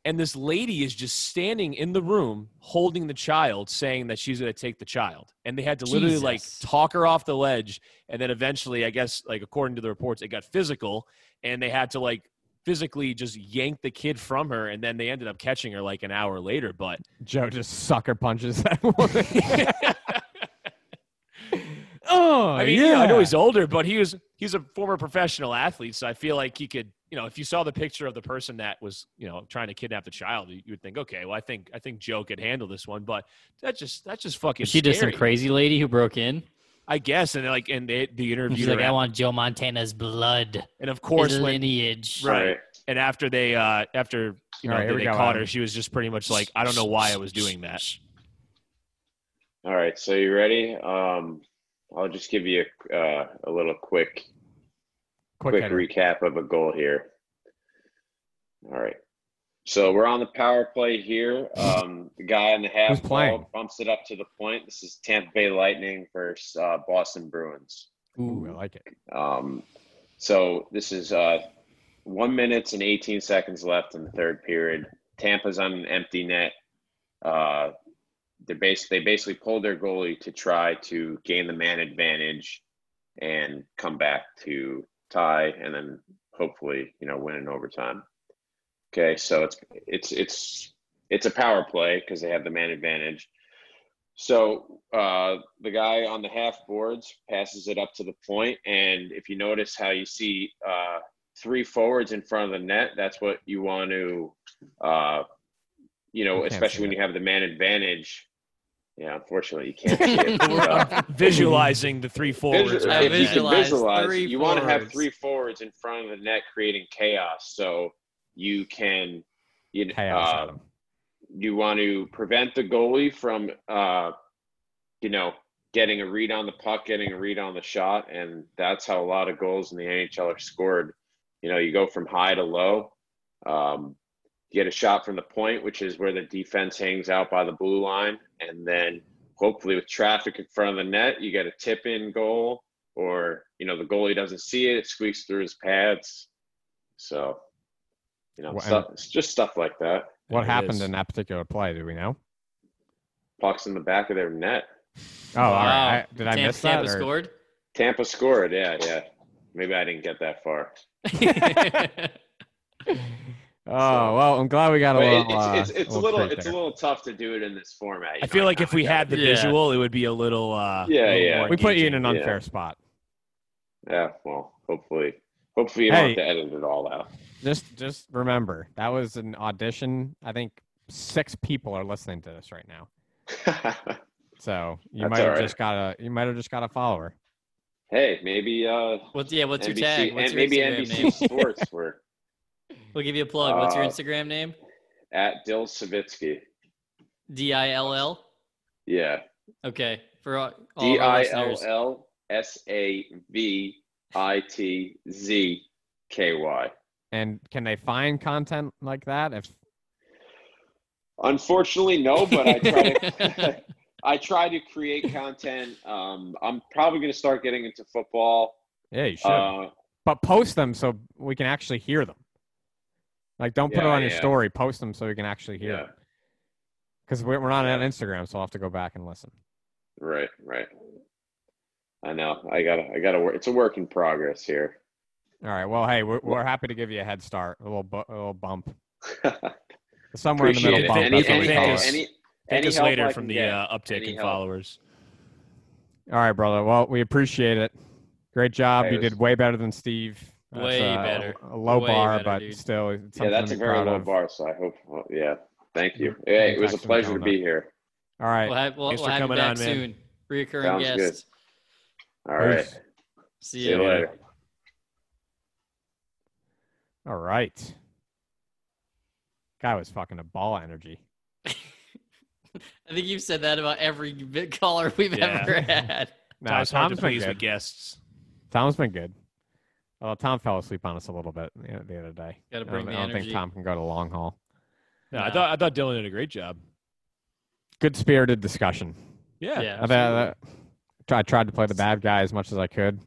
And this lady is just standing in the room holding the child, saying that she's going to take the child, and they had to literally like talk her off the ledge, and then eventually, I guess, like according to the reports, it got physical, and they had to like physically just yank the kid from her, and then they ended up catching her like an hour later, but. Joe just sucker punches that woman. oh, I mean, yeah. yeah, I know he's older, but he was he's a former professional athlete, so I feel like he could, you know, if you saw the picture of the person that was, you know, trying to kidnap the child, you you would think, okay, well, I think I think Joe could handle this one, but that just that's just fucking. Was she just some crazy lady who broke in? I guess, and like, and they, the interview, She's like, I want Joe Montana's blood. and of course, his when lineage. right, and after they, uh after you know All right, here they caught Adam. her, she was just pretty much like, I don't know why I was doing that. All right, so you ready? Um, I'll just give you a, uh, a little quick Quick quick recap of a goal here. All right. So we're on the power play here. Um, the guy on the half wall bumps it up to the point. This is Tampa Bay Lightning versus uh, Boston Bruins. Ooh, I like it. Um, so this is uh, one minutes and 18 seconds left in the third period. Tampa's on an empty net. Uh, they they basically pulled their goalie to try to gain the man advantage and come back to tie and then hopefully you know win in overtime. Okay, so it's it's it's it's a power play because they have the man advantage. So uh, the guy on the half boards passes it up to the point, and if you notice how you see uh, three forwards in front of the net, that's what you want to, uh, you know, especially when you have the man advantage. Yeah, unfortunately, you can't see it. but, uh, Visualizing the three forwards. Visual- I if you can visualize visualize, three you want to have three forwards in front of the net, creating chaos. So you can, you Chaos, uh, you want to prevent the goalie from, uh, you know, getting a read on the puck, getting a read on the shot, and that's how a lot of goals in the NHL are scored. You know, you go from high to low. Um, you get a shot from the point, which is where the defense hangs out by the blue line, and then hopefully with traffic in front of the net, you get a tip in goal, or you know the goalie doesn't see it, it squeaks through his pads. So, you know, Well, stuff, it's just stuff like that. What it happened is. in that particular play? Do we know? Pucks in the back of their net. Oh, all right. I, did I Tampa, miss that? Tampa or- scored. Tampa scored. Yeah, yeah. Maybe I didn't get that far. Oh well, I'm glad we got a But little. it- it's, uh, it's, it's a little treat it's there. a little tough to do it in this format. you I know, feel like if we had the Yeah. visual, it would be a little. Uh, Yeah, a little yeah. more we put you in an unfair Yeah. spot. Yeah, well, hopefully, hopefully you don't have to edit it all out. Just just remember that was an audition. I think six people are listening to this right now. So you That's might have all right. just got a you might have just got a follower. hey, maybe uh, What's yeah? What's NBC, your tag? What's and your maybe Instagram NBC name? Sports were We'll give you a plug. What's your Uh, Instagram name? at Dill Savitzky. D I L L. Yeah, Okay, for all, all D of our I L listeners. L S A V I T Z K Y. And can they find content like that? If Unfortunately, no, but I try to. I try to create content. Um, I'm probably going to start getting into football. yeah, you should. Uh, but post them so we can actually hear them. Like, don't put it on your yeah. story. Post them so we can actually hear yeah. Because we're, we're not on Instagram, so I'll have to go back and listen. right, right. I know. I gotta. I gotta work. It's a work in progress here. All right. Well, hey, we're, we're happy to give you a head start, a little bu- a little bump, somewhere in the middle it. bump. Any, that's what any, we Thank call help, us. any, any us later from the uh, uptick Any in help. followers. All right, brother. Well, we appreciate it. Great job. Hey, you was- did way better than Steve. That's, Way uh, better. A, low Way bar, better, but dude. still, it's Yeah, that's a very low of. bar. So I hope. well, yeah. Thank you. Mhm. Hey, it was a pleasure to be here. All right. We'll have, we'll, Thanks we'll for have you coming back on, man. soon. Reoccurring Sounds good. All right. See, See you. you later. All right. Guy was fucking a ball energy. I think you've said that about every bit caller we've Yeah. ever had. No, Tom's hard to Tom's been please with good. guests. Tom's been good. Well, Tom fell asleep on us a little bit the the other day. Gotta I don't, the I don't think. Tom can go to long haul. No, I thought I thought Dylan did a great job. Good spirited discussion. Yeah. Yeah. I, bet- uh, I tried tried to play the bad guy as much as I could.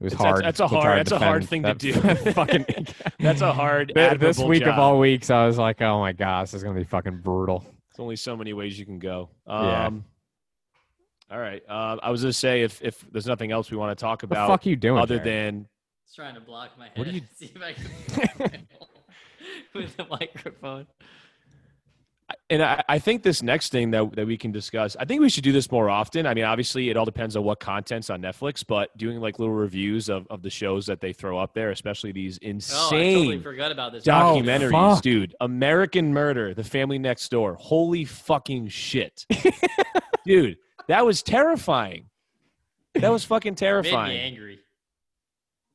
It was It's- hard. that's a to try hard- that's a hard defend thing to do. fucking, That's a hard, This admirable week of all weeks, I was like, oh my gosh, this is gonna be fucking brutal. There's only so many ways you can go. Yeah. Um, All right. Uh, I was gonna say if if there's nothing else we want to talk the about, fuck you doing, other Jared? than Just trying to block my head. What are you- See if I can with the microphone. and I, I think this next thing that, that we can discuss, I think we should do this more often. I mean, obviously, it all depends on what content's on Netflix, but doing like little reviews of, of the shows that they throw up there, especially these Oh, I insane totally forgot about this. documentaries, fuck. dude. American Murder, The Family Next Door. Holy fucking shit, dude! That was terrifying. That was fucking terrifying. Made terrifying. me angry.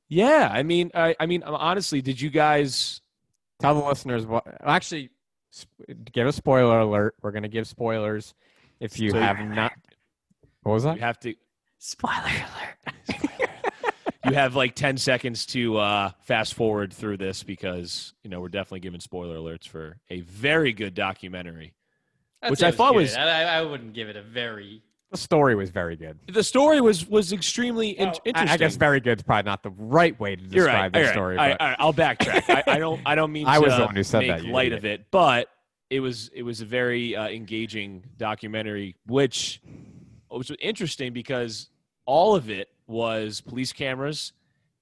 Yeah, I mean, I, I mean, honestly, did you guys? Tell the listeners what. Actually, give a spoiler alert. We're gonna give spoilers if you So- have not. What was that? You have to. Spoiler alert. You have like ten seconds to uh, fast forward through this because you know we're definitely giving spoiler alerts for a very good documentary. I'd Which I thought good. was- I, I wouldn't give it a very. The story was very good. The story was was extremely in- I- interesting. I, guess very good is probably not the right way to describe right. the story. right, but all right, I'll backtrack. I, I don't. I don't mean. I was the one who said make that, light idiot. of it, but it was it was a very uh, engaging documentary, which was interesting because all of it was police cameras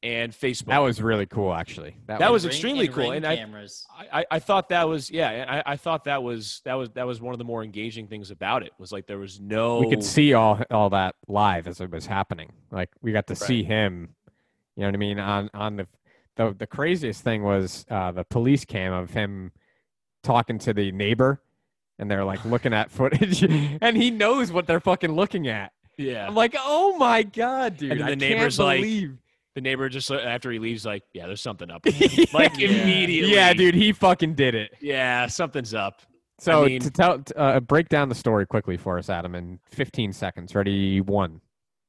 and Facebook. that was really cool, actually. That, That was, was extremely and cool, and I- cameras. I, I, I thought that was yeah, I, I thought that was that was that was one of the more engaging things about it was like there was no we could see all all that live as it was happening. Like we got to see him. You know what I mean? On on the the the craziest thing was uh, the police cam of him talking to the neighbor, and they're like looking at footage, and he knows what they're fucking looking at. yeah. I'm like, oh my god, dude! And then I the can't neighbor's like, believe. The neighbor just uh, after he leaves like yeah, there's something up. Like Yeah. immediately. yeah, dude, he fucking did it. Yeah, something's up. So mean- to tell, uh, break down the story quickly for us, Adam, in 15 seconds. Ready? One.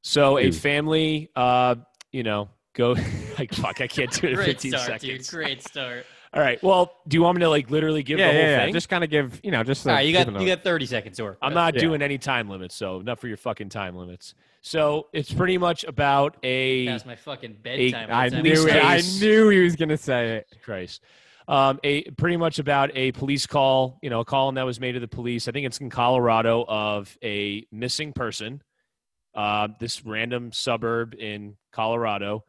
So a family, uh, you know, go like fuck. I can't do it in Great 15 start, seconds. dude. Great start. All right. Well, do you want me to like literally give yeah, the whole yeah, yeah. thing? Just kind of give, you know, just. All uh, right, you got you got 30 seconds, or I'm not Yeah. doing any time limits, so enough for your fucking time limits. So it's pretty much about a past my fucking bedtime. I knew, it, I knew he was gonna say it. Christ. Um, a pretty much about a police call, you know, a call that was made to the police. I think it's in Colorado of a missing person. Uh, this random suburb in Colorado,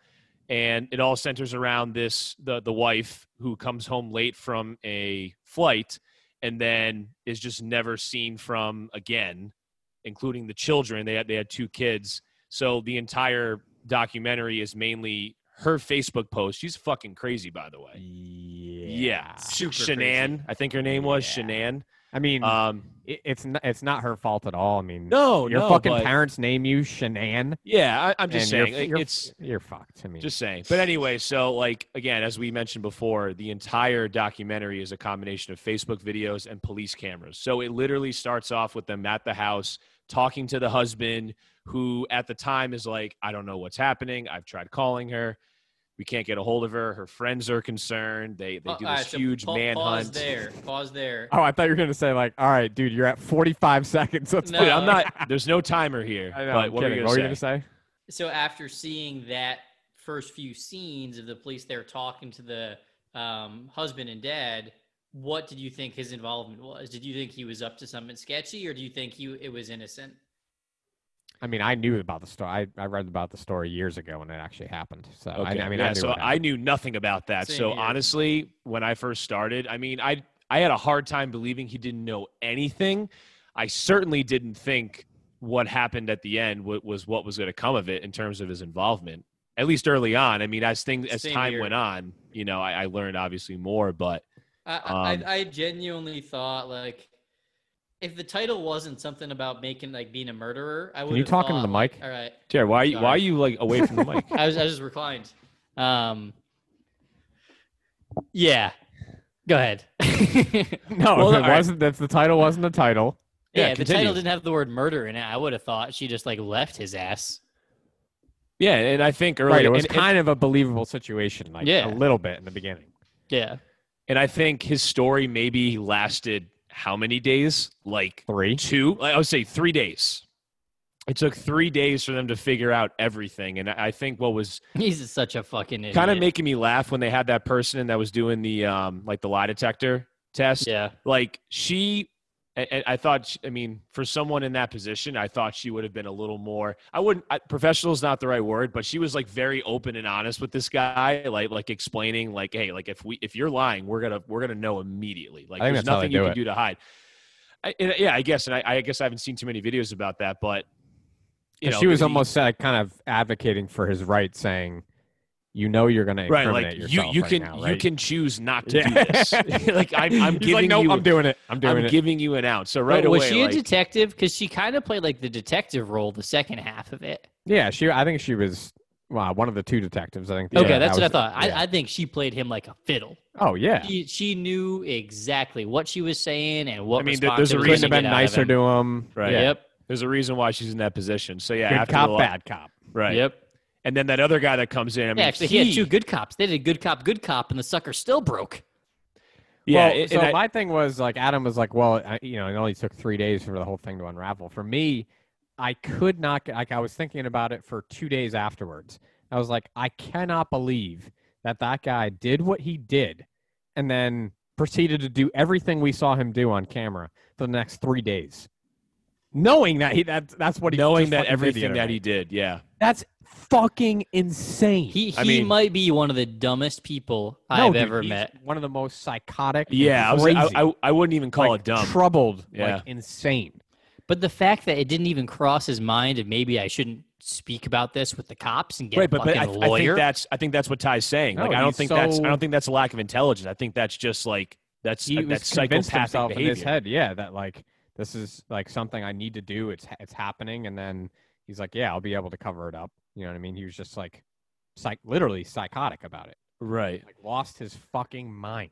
and it all centers around this the the wife who comes home late from a flight and then is just never seen from again, including the children. They had they had two kids, so the entire documentary is mainly her Facebook post. She's fucking crazy, by the way. Yeah, Super Shanann. I think her name was Yeah. Shanann. I mean, Um, it, it's not, it's not her fault at all. I mean, no, your no, fucking but- parents name you Shanann. Yeah, I, I'm just and you're- saying you're, it's you're fucked. I mean, just saying. But anyway, so like again, as we mentioned before, the entire documentary is a combination of Facebook videos and police cameras. So it literally starts off with them at the house talking to the husband, who at the time is like, I don't know what's happening. I've tried calling her. We can't get a hold of her. Her friends are concerned. They they do this right, so huge pa- manhunt. Pause there. Pause there. oh, I thought you were gonna say like, all right, dude, you're at 45 seconds. Let's No. Dude, I'm not. There's no timer here. I know, but I'm what were kidding. you what were you gonna gonna say? say? So after seeing that first few scenes of the police there talking to the um, husband and dad, what did you think his involvement was? Did you think he was up to something sketchy, or do you think he it was innocent? I mean, I knew about the story. I, I read about the story years ago when it actually happened. So I, Okay. I mean, yeah, I knew so I knew nothing about that. Same so here. honestly, when I first started, I mean, I I had a hard time believing he didn't know anything. I certainly didn't think what happened at the end wa- was what was going to come of it in terms of his involvement. At least early on. I mean, as things as Same time here. went on, you know, I, I learned obviously more. But I, I, Um, I I genuinely thought like if the title wasn't something about making like being a murderer, I would. you talk into the mic? All right. Jared, why are you, why are you like away from the mic? I was I was just reclined. Um. Yeah. Go ahead. no, Well, it wasn't. If the title wasn't the title, Yeah, Yeah, the title didn't have the word murder in it, I would have thought she just like left his ass. Yeah, and I think early right? It was and- and- kind of a believable situation, like Yeah. a little bit in the beginning. Yeah. and I think his story maybe lasted how many days? Like Three. two. I would say three days. it took three days for them to figure out everything. And I I think what was He's such a fucking idiot. kind of making me laugh when they had that person that was doing the um like the lie detector test. Yeah. Like she, I, I- thought. she- I mean, for someone in that position, I thought she would have been a little more. I wouldn't. I, professional is not the right word, but she was like very open and honest with this guy, like like explaining, like, hey, like if we if you're lying, we're gonna we're gonna know immediately. Like there's that's how they nothing you can it. do to hide. I, and, yeah, I guess, and I, I guess I haven't seen too many videos about that, but you know, she was the- almost uh, kind of advocating for his right, saying, "You know, you're going to right like you you right can now, you can choose not to Yeah. do this like i'm, I'm giving like, "Nope, you I'm doing it. I'm doing I'm it." giving you an out so But right was away she a like, detective? Because she kind of played like the detective role the second half of it. Yeah, she. I think she was well, one of the two detectives. I think. the- Okay, yeah, that's that what I thought. yeah. I, I think she played him like a fiddle. oh yeah. She, she knew exactly what she was saying and what. I mean, there- there's a reason gonna Couldn't have been get out of nicer him. to him. Right. Yeah. Yep. there's a reason why she's in that position so yeah Good after cop, the, bad cop. right Yep. And then that other guy that comes in i mean yeah, actually, he, had two good cops. They did a good cop, good cop, and the sucker still broke. yeah Well, and- so I- my thing was like Adam was like, well, I, you know, it only took three days for the whole thing to unravel. For me, I could not. get- Like I was thinking about it for two days afterwards. I was like, I cannot believe that that guy did what he did, and then proceeded to do everything we saw him do on camera for the next three days, knowing that he that that's what he knowing that fucking did the everything that he did yeah That's fucking insane. He he I mean- might be one of the dumbest people No, I've dude, ever he's met. One of the most psychotic. yeah I, was, I, I, I wouldn't even call like, it dumb Troubled, Yeah. like insane. But the fact that it didn't even cross his mind, and maybe I shouldn't speak about this with the cops and get right a but, fucking but I, I think that's i think that's what ty's saying No, like i don't he's think that's i don't think that's a lack of intelligence i think that's just like that's he uh, that's was convinced psychopathic himself behavior in his head, yeah, that like this is like something I need to do. It's it's happening, and then he's like, yeah, I'll be able to cover it up. You know what I mean? He was just like, psych, literally psychotic about it. right Like lost his fucking mind.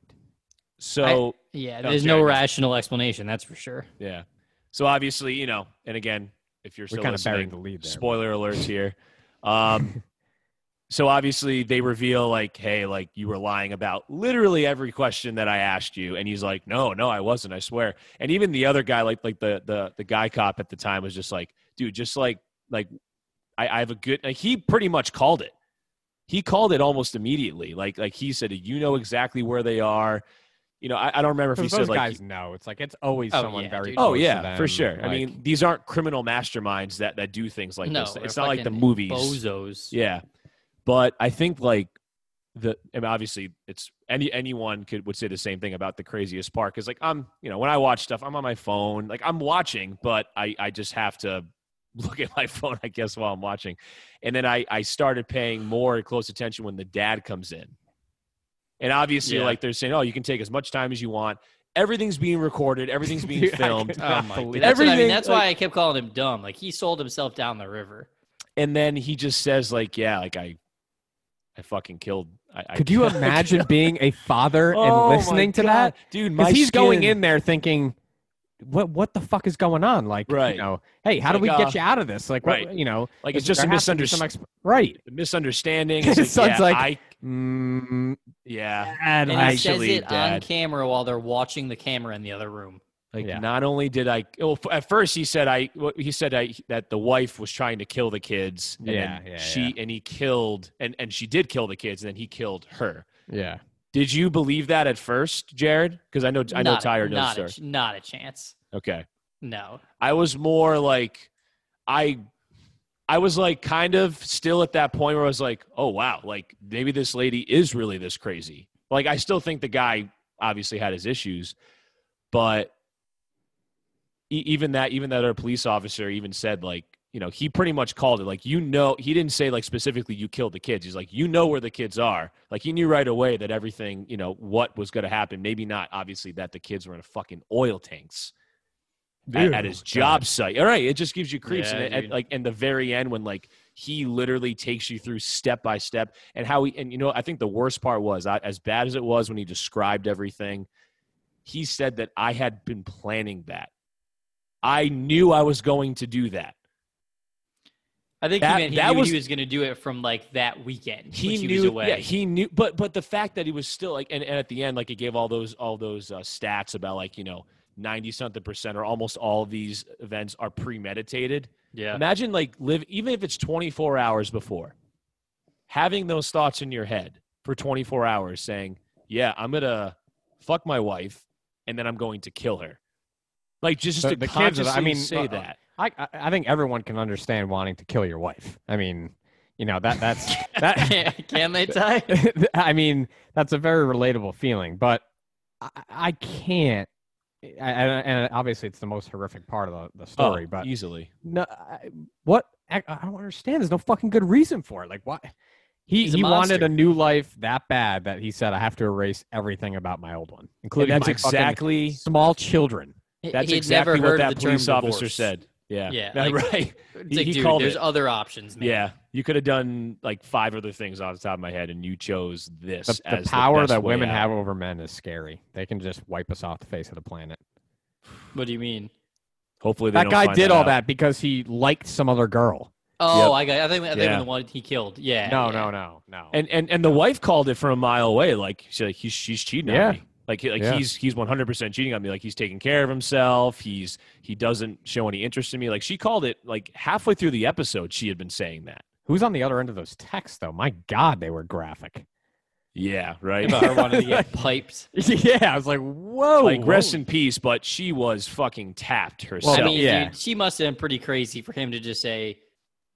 so yeah, there's no rational explanation. That's for sure. Yeah. So obviously, you know, and again, if you're still kind of buried the lead there. spoiler alerts here. Um, so obviously they reveal like, hey, like you were lying about literally every question that I asked you, and he's like, no, no, I wasn't, I swear. And even the other guy, like like the the the guy cop at the time, was just like, dude, just like like I, I have a good. Like he pretty much called it. He called it almost immediately. Like like he said, you know exactly where they are. You know, I, I don't remember if he Because said those like guys know. It's like it's always Oh, someone yeah, very. dude. Oh, close Oh to yeah, for them, sure. I mean, these aren't criminal masterminds that that do things like no, this. they're It's not like the movies. Bozos. Yeah, but I think like the I mean, obviously it's any anyone could would say the same thing about the craziest part because like I'm you know when I watch stuff I'm on my phone like I'm watching but I I just have to look at my phone I guess while I'm watching, and then I I started paying more close attention when the dad comes in, and obviously Yeah. like they're saying oh you can take as much time as you want. Everything's being recorded. Everything's being Dude, filmed. could Oh my! God. That's, what I mean. Everything, That's like- why I kept calling him dumb. Like he sold himself down the river. and then he just says like yeah like i i fucking killed I, I Could you killed- imagine being a father Oh, and my listening to God. that? dude Because he's going in there thinking, "What? What the fuck is going on? Like, Right. you know, hey, how It's do we like, get uh, you out of this? Like, what? right. You know, like it's just a there has to be some misunderstanding exp- right? misunderstanding His it's like, son's yeah, like, I, Mm, yeah Dad, And I he says actually, it on camera while they're watching the camera in the other room. Like Yeah. not only did i well at first he said i he said I, that the wife was trying to kill the kids and Yeah, yeah, she yeah. and he killed and and she did kill the kids and then he killed her yeah. did you believe that at first jared because i know i know Not- tyler knows not the a, not a chance. okay No. I was more like I I was like kind of still at that point where I was like, oh wow, like maybe this lady is really this crazy. Like I still think the guy obviously had his issues, but even that even that other police officer even said like you know he pretty much called it like you know he didn't say like specifically you killed the kids he's like you know where the kids are like he knew right away that everything you know what was going to happen maybe not obviously that the kids were in a fucking oil tanks at, at his Dude, job site. All right, it just gives you creeps, Yeah, and at, like in the very end when like he literally takes you through step by step, and how he and you know I think the worst part was I, as bad as it was when he described everything. He said that I had been planning that. I knew I was going to do that. I think That- he meant he that knew was- he was going to do it from like that weekend. He which knew, yeah, he knew, but but the fact that he was still like, and, and at the end, like, he gave all those all those uh, stats about like you know ninety something percent or almost all of these events are premeditated. Yeah. Imagine like live even if it's twenty four hours before, having those thoughts in your head for twenty four hours, saying, "Yeah, I'm gonna fuck my wife, and then I'm going to kill her." Like just The- to the kids consciously I mean, say uh, that. I I- I think everyone can understand wanting to kill your wife. I mean, you know that that's that. Can, can they tie? I mean, that's a very relatable feeling, but I, I can't. I, and, and obviously, it's the most horrific part of the, the story. Oh, but easily. no, I, what I, I don't understand. There's no fucking good reason for it. Like, why? He He's a he wanted a new life that bad that he said I have to erase everything about my old one, including that's my exactly small children. That's He'd exactly never what that of the term police officer divorce. said. Yeah. Yeah, Yeah, like- right. It's like, he dude, called there's it. other options, man. Yeah, you could have done like five other things off the top of my head, and you chose this. The, the as power best that women out. have over men is scary. They can just wipe us off the face of the planet. What do you mean? Hopefully, they That don't guy find did all out. that because he liked some other girl. Oh, Yep. I got. I think. I think Yeah. the one he killed. Yeah. No, yeah. no, no, no. And and and the wife called it from a mile away. Like she's like he's she's cheating Yeah. on me. Like like Yeah. he's he's one hundred percent cheating on me. Like he's taking care of himself. He's he doesn't show any interest in me. Like she called it like halfway through the episode. She had been saying that. Who's on the other end of those texts, though? My God, they were graphic. Yeah, right. About her wanting to get piped. yeah, I was like, whoa. like rest in peace, but she was fucking tapped herself. I mean, yeah. dude, she must have been pretty crazy for him to just say,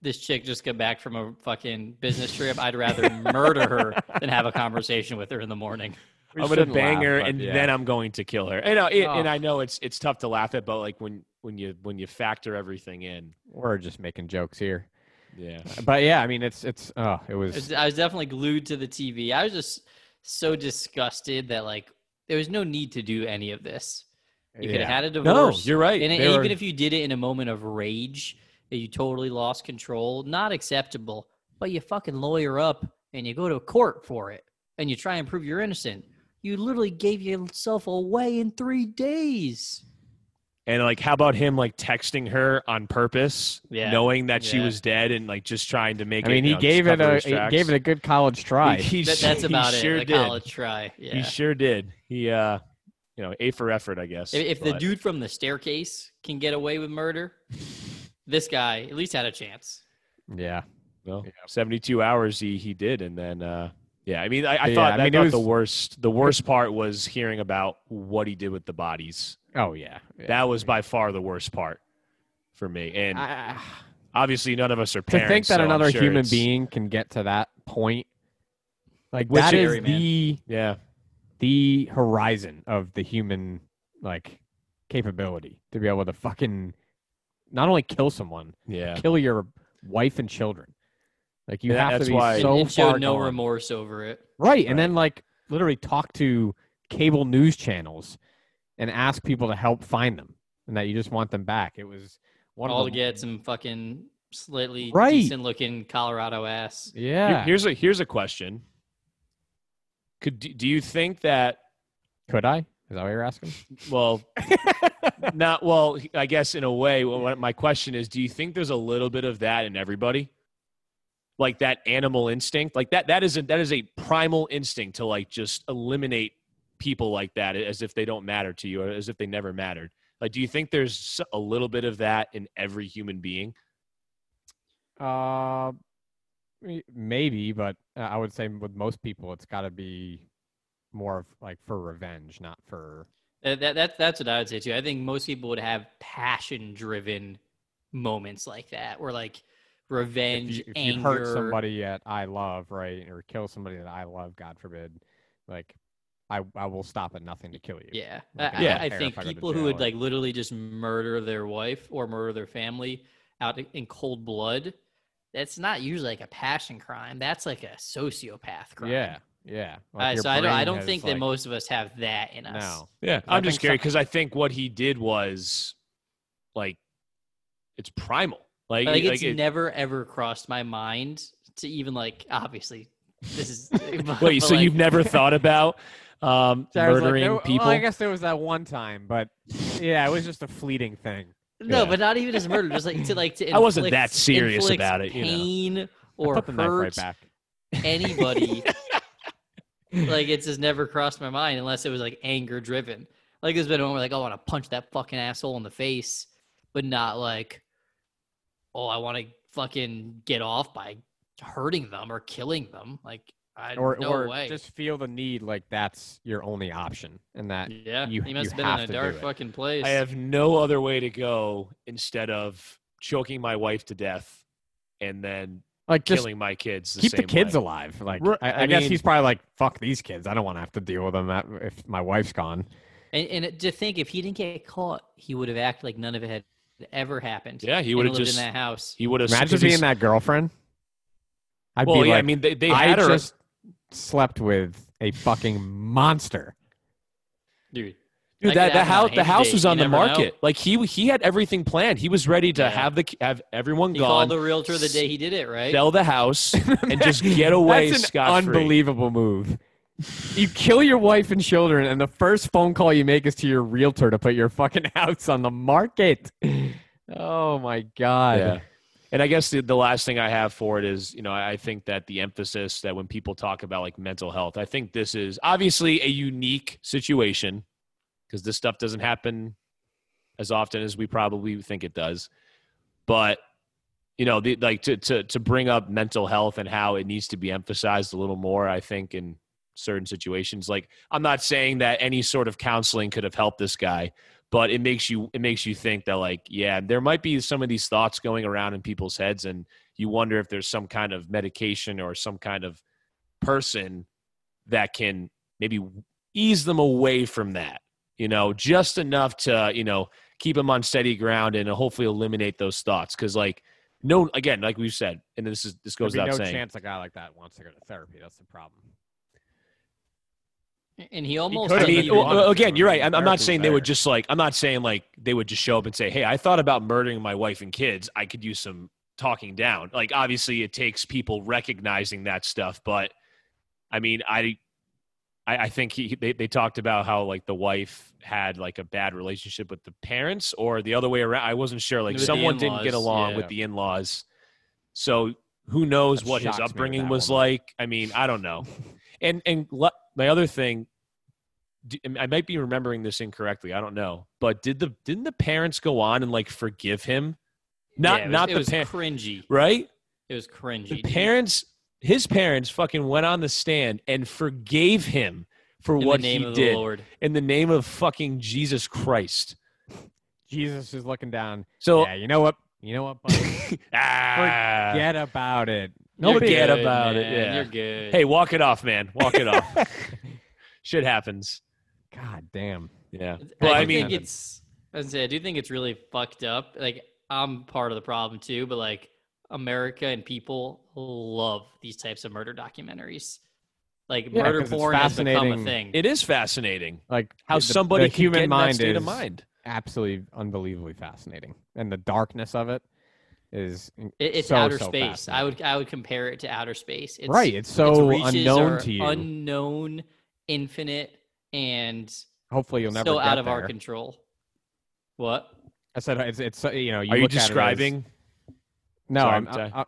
"This chick just got back from a fucking business trip. I'd rather murder her than have a conversation with her in the morning." We I'm gonna shouldn't bang laugh, her and yeah. then I'm going to kill her. And, uh, it, and Oh. I know it's it's tough to laugh at, but like when when you when you factor everything in, We're just making jokes here. yeah. But yeah, I mean, it's it's oh, it was was, I was definitely glued to the TV. I was just so disgusted that like there was no need to do any of this. You could have had a divorce. No, divorce. you're right. And They even were- if you did it in a moment of rage, that you totally lost control, not acceptable. But you fucking lawyer up and you go to court for it and you try and prove you're innocent. You literally gave yourself away in three days. And like, how about him like texting her on purpose, Yeah. knowing that she was dead, and like just trying to make I mean, you he know, gave it a he gave it a good college try. He, he That, that's he about sure it. A did. college try. Yeah. He sure did. He, uh, you know, A for effort, I guess. If, if the dude from the staircase can get away with murder, this guy at least had a chance. yeah, Well, Yeah. 72 hours he he did, and then uh, yeah, I mean, I, I Yeah, thought I I, mean, it thought the worst the worst part was hearing about what he did with the bodies. oh yeah, yeah. That was by far the worst part for me, and I- obviously none of us are to think that so another sure human being can get to that point, like Which that is- is Scary, man. the yeah, the horizon of the human like capability to be able to fucking not only kill someone, yeah, kill your wife and children. Like you Yeah, have to be why- so and, and far showed no gone. remorse over it. Right. And then like literally talk to cable news channels and ask people to help find them and that you just want them back. It was one All of to the, get some fucking slightly Right. decent looking Colorado ass. Here- Yeah. here's a here's a question. Could do do you think that Could I? Is that what you're asking? well not well i guess in a way what my question is do you think there's a little bit of that in everybody like that animal instinct like that that is a that is a primal instinct to like just eliminate people like that as if they don't matter to you or as if they never mattered like do you think there's a little bit of that in every human being Uh, maybe, but uh, I would say with most people, it's got to be more of like for revenge, not for. That, that, that, that's what I would say too. I think most people would have passion driven moments like that where like If revenge, you, if anger. you hurt somebody that I love, right, or kill somebody that I love, God forbid, like I I will stop at nothing to kill you. Yeah. Like, I, I don't I, I think if I go to people who would like literally just murder their wife or murder their family out in- in cold blood, that's not usually like a passion crime. That's like a sociopath crime. Yeah, yeah. Uh, Like your so I don't, I don't has, think that most of us have that in us. No. yeah I i'm just think curious so- because i think what he did was like it's primal like, Like, like it's it- never ever crossed my mind to even like obviously this is but, wait but, so like, you've never thought about um Jared's like, murdering people Well, I guess there was that one time, but yeah, it was just a fleeting thing. no, Yeah. but not even as murder, just like to like to I wasn't that serious about it, you know. Pain or Put hurt right back. anybody. like it's just never crossed my mind unless it was like anger driven. Like there's been a moment where like, oh, I want to punch that fucking asshole in the face, but not like, oh, I want to fucking get off by hurting them or killing them. Like, I or no or way. just feel the need like that's your only option, and that yeah, you he must you have been have in a dark fucking place. I have no other way to go instead of choking my wife to death and then Like just killing my kids. The keep the kids way. alive. Like Ru- I, I, I guess he's probably like, "Fuck these kids. I don't want to have to deal with them if my wife's gone." And, and to think if he didn't get caught, he would have acted like none of it had ever happened. Yeah, he would have lived just in that house. He would have Imagine being that girlfriend. I'd Well, be yeah, I mean, they- they I had her- just slept with a fucking monster. Dude, Dude, that that the house the house was on the never know. market. Like he he had everything planned. He was ready to Yeah. have the have everyone He gone, called the realtor the day he did it, right? sell the house, and just get away That's an unbelievable move. You kill your wife and children, and the first phone call you make is to your realtor to put your fucking house on the market. Oh my god! Yeah. And I guess the, the last thing I have for it is, you know, I think that the emphasis that when people talk about like mental health, I think this is obviously a unique situation because this stuff doesn't happen as often as we probably think it does. But you know, the, like to to to bring up mental health and how it needs to be emphasized a little more, I think in certain situations. Like I'm not saying that any sort of counseling could have helped this guy, but it makes you it makes you think that like yeah there might be some of these thoughts going around in people's heads and you wonder if there's some kind of medication or some kind of person that can maybe ease them away from that you know just enough to you know keep them on steady ground and hopefully eliminate those thoughts because like no again like we've said and this is this goes There'd be without no saying chance a guy like that wants to go to therapy. That's the problem. And he almost. could've I mean, well, wanted well, to. again, you're right. I'm, I'm not Therapy's saying they would just like. I'm not saying like they would just show up and say, "Hey, I thought about murdering my wife and kids. I could use some talking down." Like, obviously, it takes people recognizing that stuff. But I mean, I, I, I think he they, they talked about how like the wife had like a bad relationship with the parents, or the other way around. I wasn't sure. Like, With someone didn't get along yeah. with the in-laws. So who knows That what his shocks me with upbringing was woman. like? I mean, I don't know. And and le- my other thing I might be remembering this incorrectly. I don't know, but did the didn't the parents go on and like forgive him? Not Yeah, it was- not it the was parents, cringy. right? It was cringy. The dude. parents, his parents, fucking went on the stand and forgave him for In the what name he of the did Lord. in the name of fucking Jesus Christ. Jesus is looking down. So yeah, you know what? You know what? Buddy? ah, Forget about it. You're forget good, about it, yeah. You're good. hey, walk it off, man. Walk it off. Shit happens. God damn. Yeah, I but do I, mean, think it's. I was gonna say, I do think it's really fucked up. Like I'm part of the problem too, but like America and people love these types of murder documentaries. Like Yeah, murder 'cause it's porn has become a thing. it is fascinating Like how the- somebody the can human get in that mind state is of mind. absolutely unbelievably fascinating, and the darkness of it is It- it's so, outer so space. I would. I would compare it to outer space. It's, Right, it's so reaches unknown to you. Unknown, infinite, and Hopefully, you'll never so get out of there. our control. What? I said it's it's uh, you know. You Are you look at as- describing? no, Sorry, I'm, I'm sorry. I, I,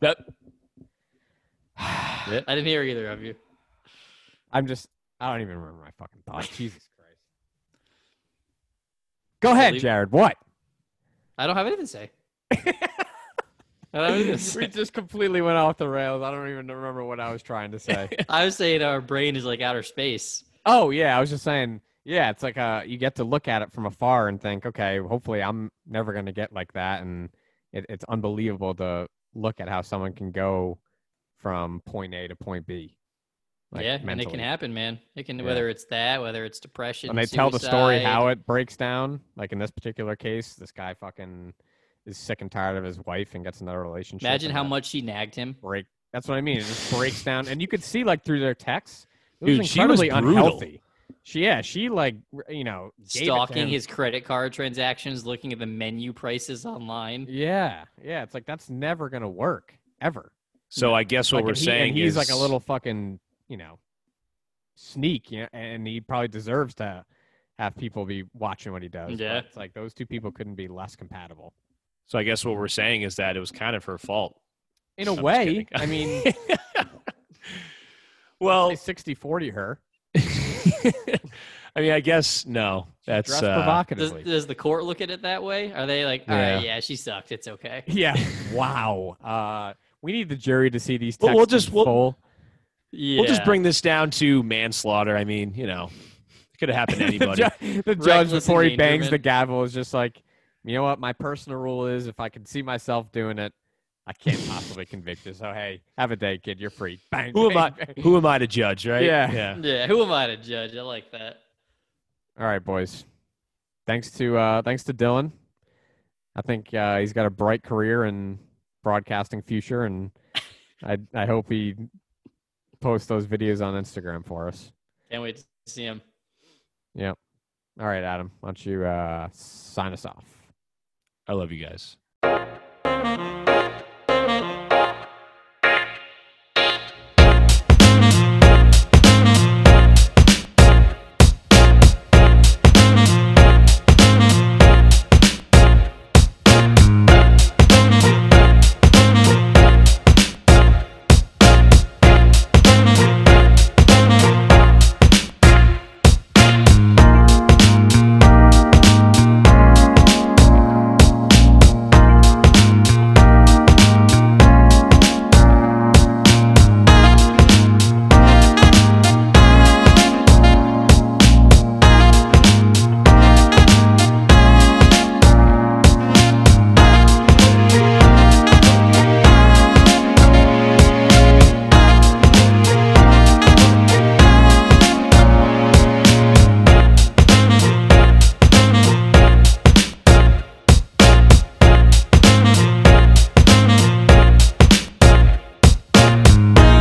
That I didn't hear either of you. I'm just. I don't even remember my fucking thoughts. Jesus Christ. Go ahead, Jared. What? I don't have anything to say. I don't have anything to we just completely went off the rails. I don't even remember what I was trying to say. I was saying our brain is like outer space. oh yeah, I was just saying. Yeah, it's like uh, you get to look at it from afar and think, okay, hopefully I'm never gonna get like that, and it, it's unbelievable to look at how someone can go from point A to point B. like, yeah, and it can happen, man. It can Yeah. whether it's that, whether it's depression. And they tell the story how it breaks down like in this particular case this guy fucking is sick and tired of his wife and gets another relationship Imagine how much she nagged him. break that's what i mean it just breaks down and you could see like through their texts it was Dude, she was incredibly brutal. unhealthy she yeah she like you know gave it to Stalking him. his credit card transactions, looking at the menu prices online. yeah yeah it's like that's never gonna work ever so I guess what Like, we're and he- saying and he's is like a little fucking you know sneak you know, and he probably deserves to have people be watching what he does but Yeah. it's like those two people couldn't be less compatible So I guess what we're saying is that it was kind of her fault. in a I'm way i mean well, say 60 40 her I mean, I guess no. That's Dress uh, Does, provocatively. does the court look at it that way? Are they like, all Yeah. right, yeah, she sucked. It's okay. yeah. Wow. Uh, we need the jury to see these texts Well, we'll just- in we'll- full. Yeah. We'll just bring this down to manslaughter. I mean, you know, it could have happened to the, anybody. ju- the judge Reckless before he bangs the endangerment. gavel is just like, you know what? My personal rule is if I can see myself doing it, I can't possibly convict you. So hey, have a day, kid. You're free. Bang. who am I? bang. Who am I to judge? Right? Yeah. Yeah. Yeah. Who am I to judge? I like that. All right, boys. Thanks to uh, thanks to Dylan. I think uh, he's got a bright career in broadcasting future, and I I hope he posts those videos on Instagram for us. Can't wait to see him. Yep. All right, Adam. Why don't you uh, sign us off? I love you guys.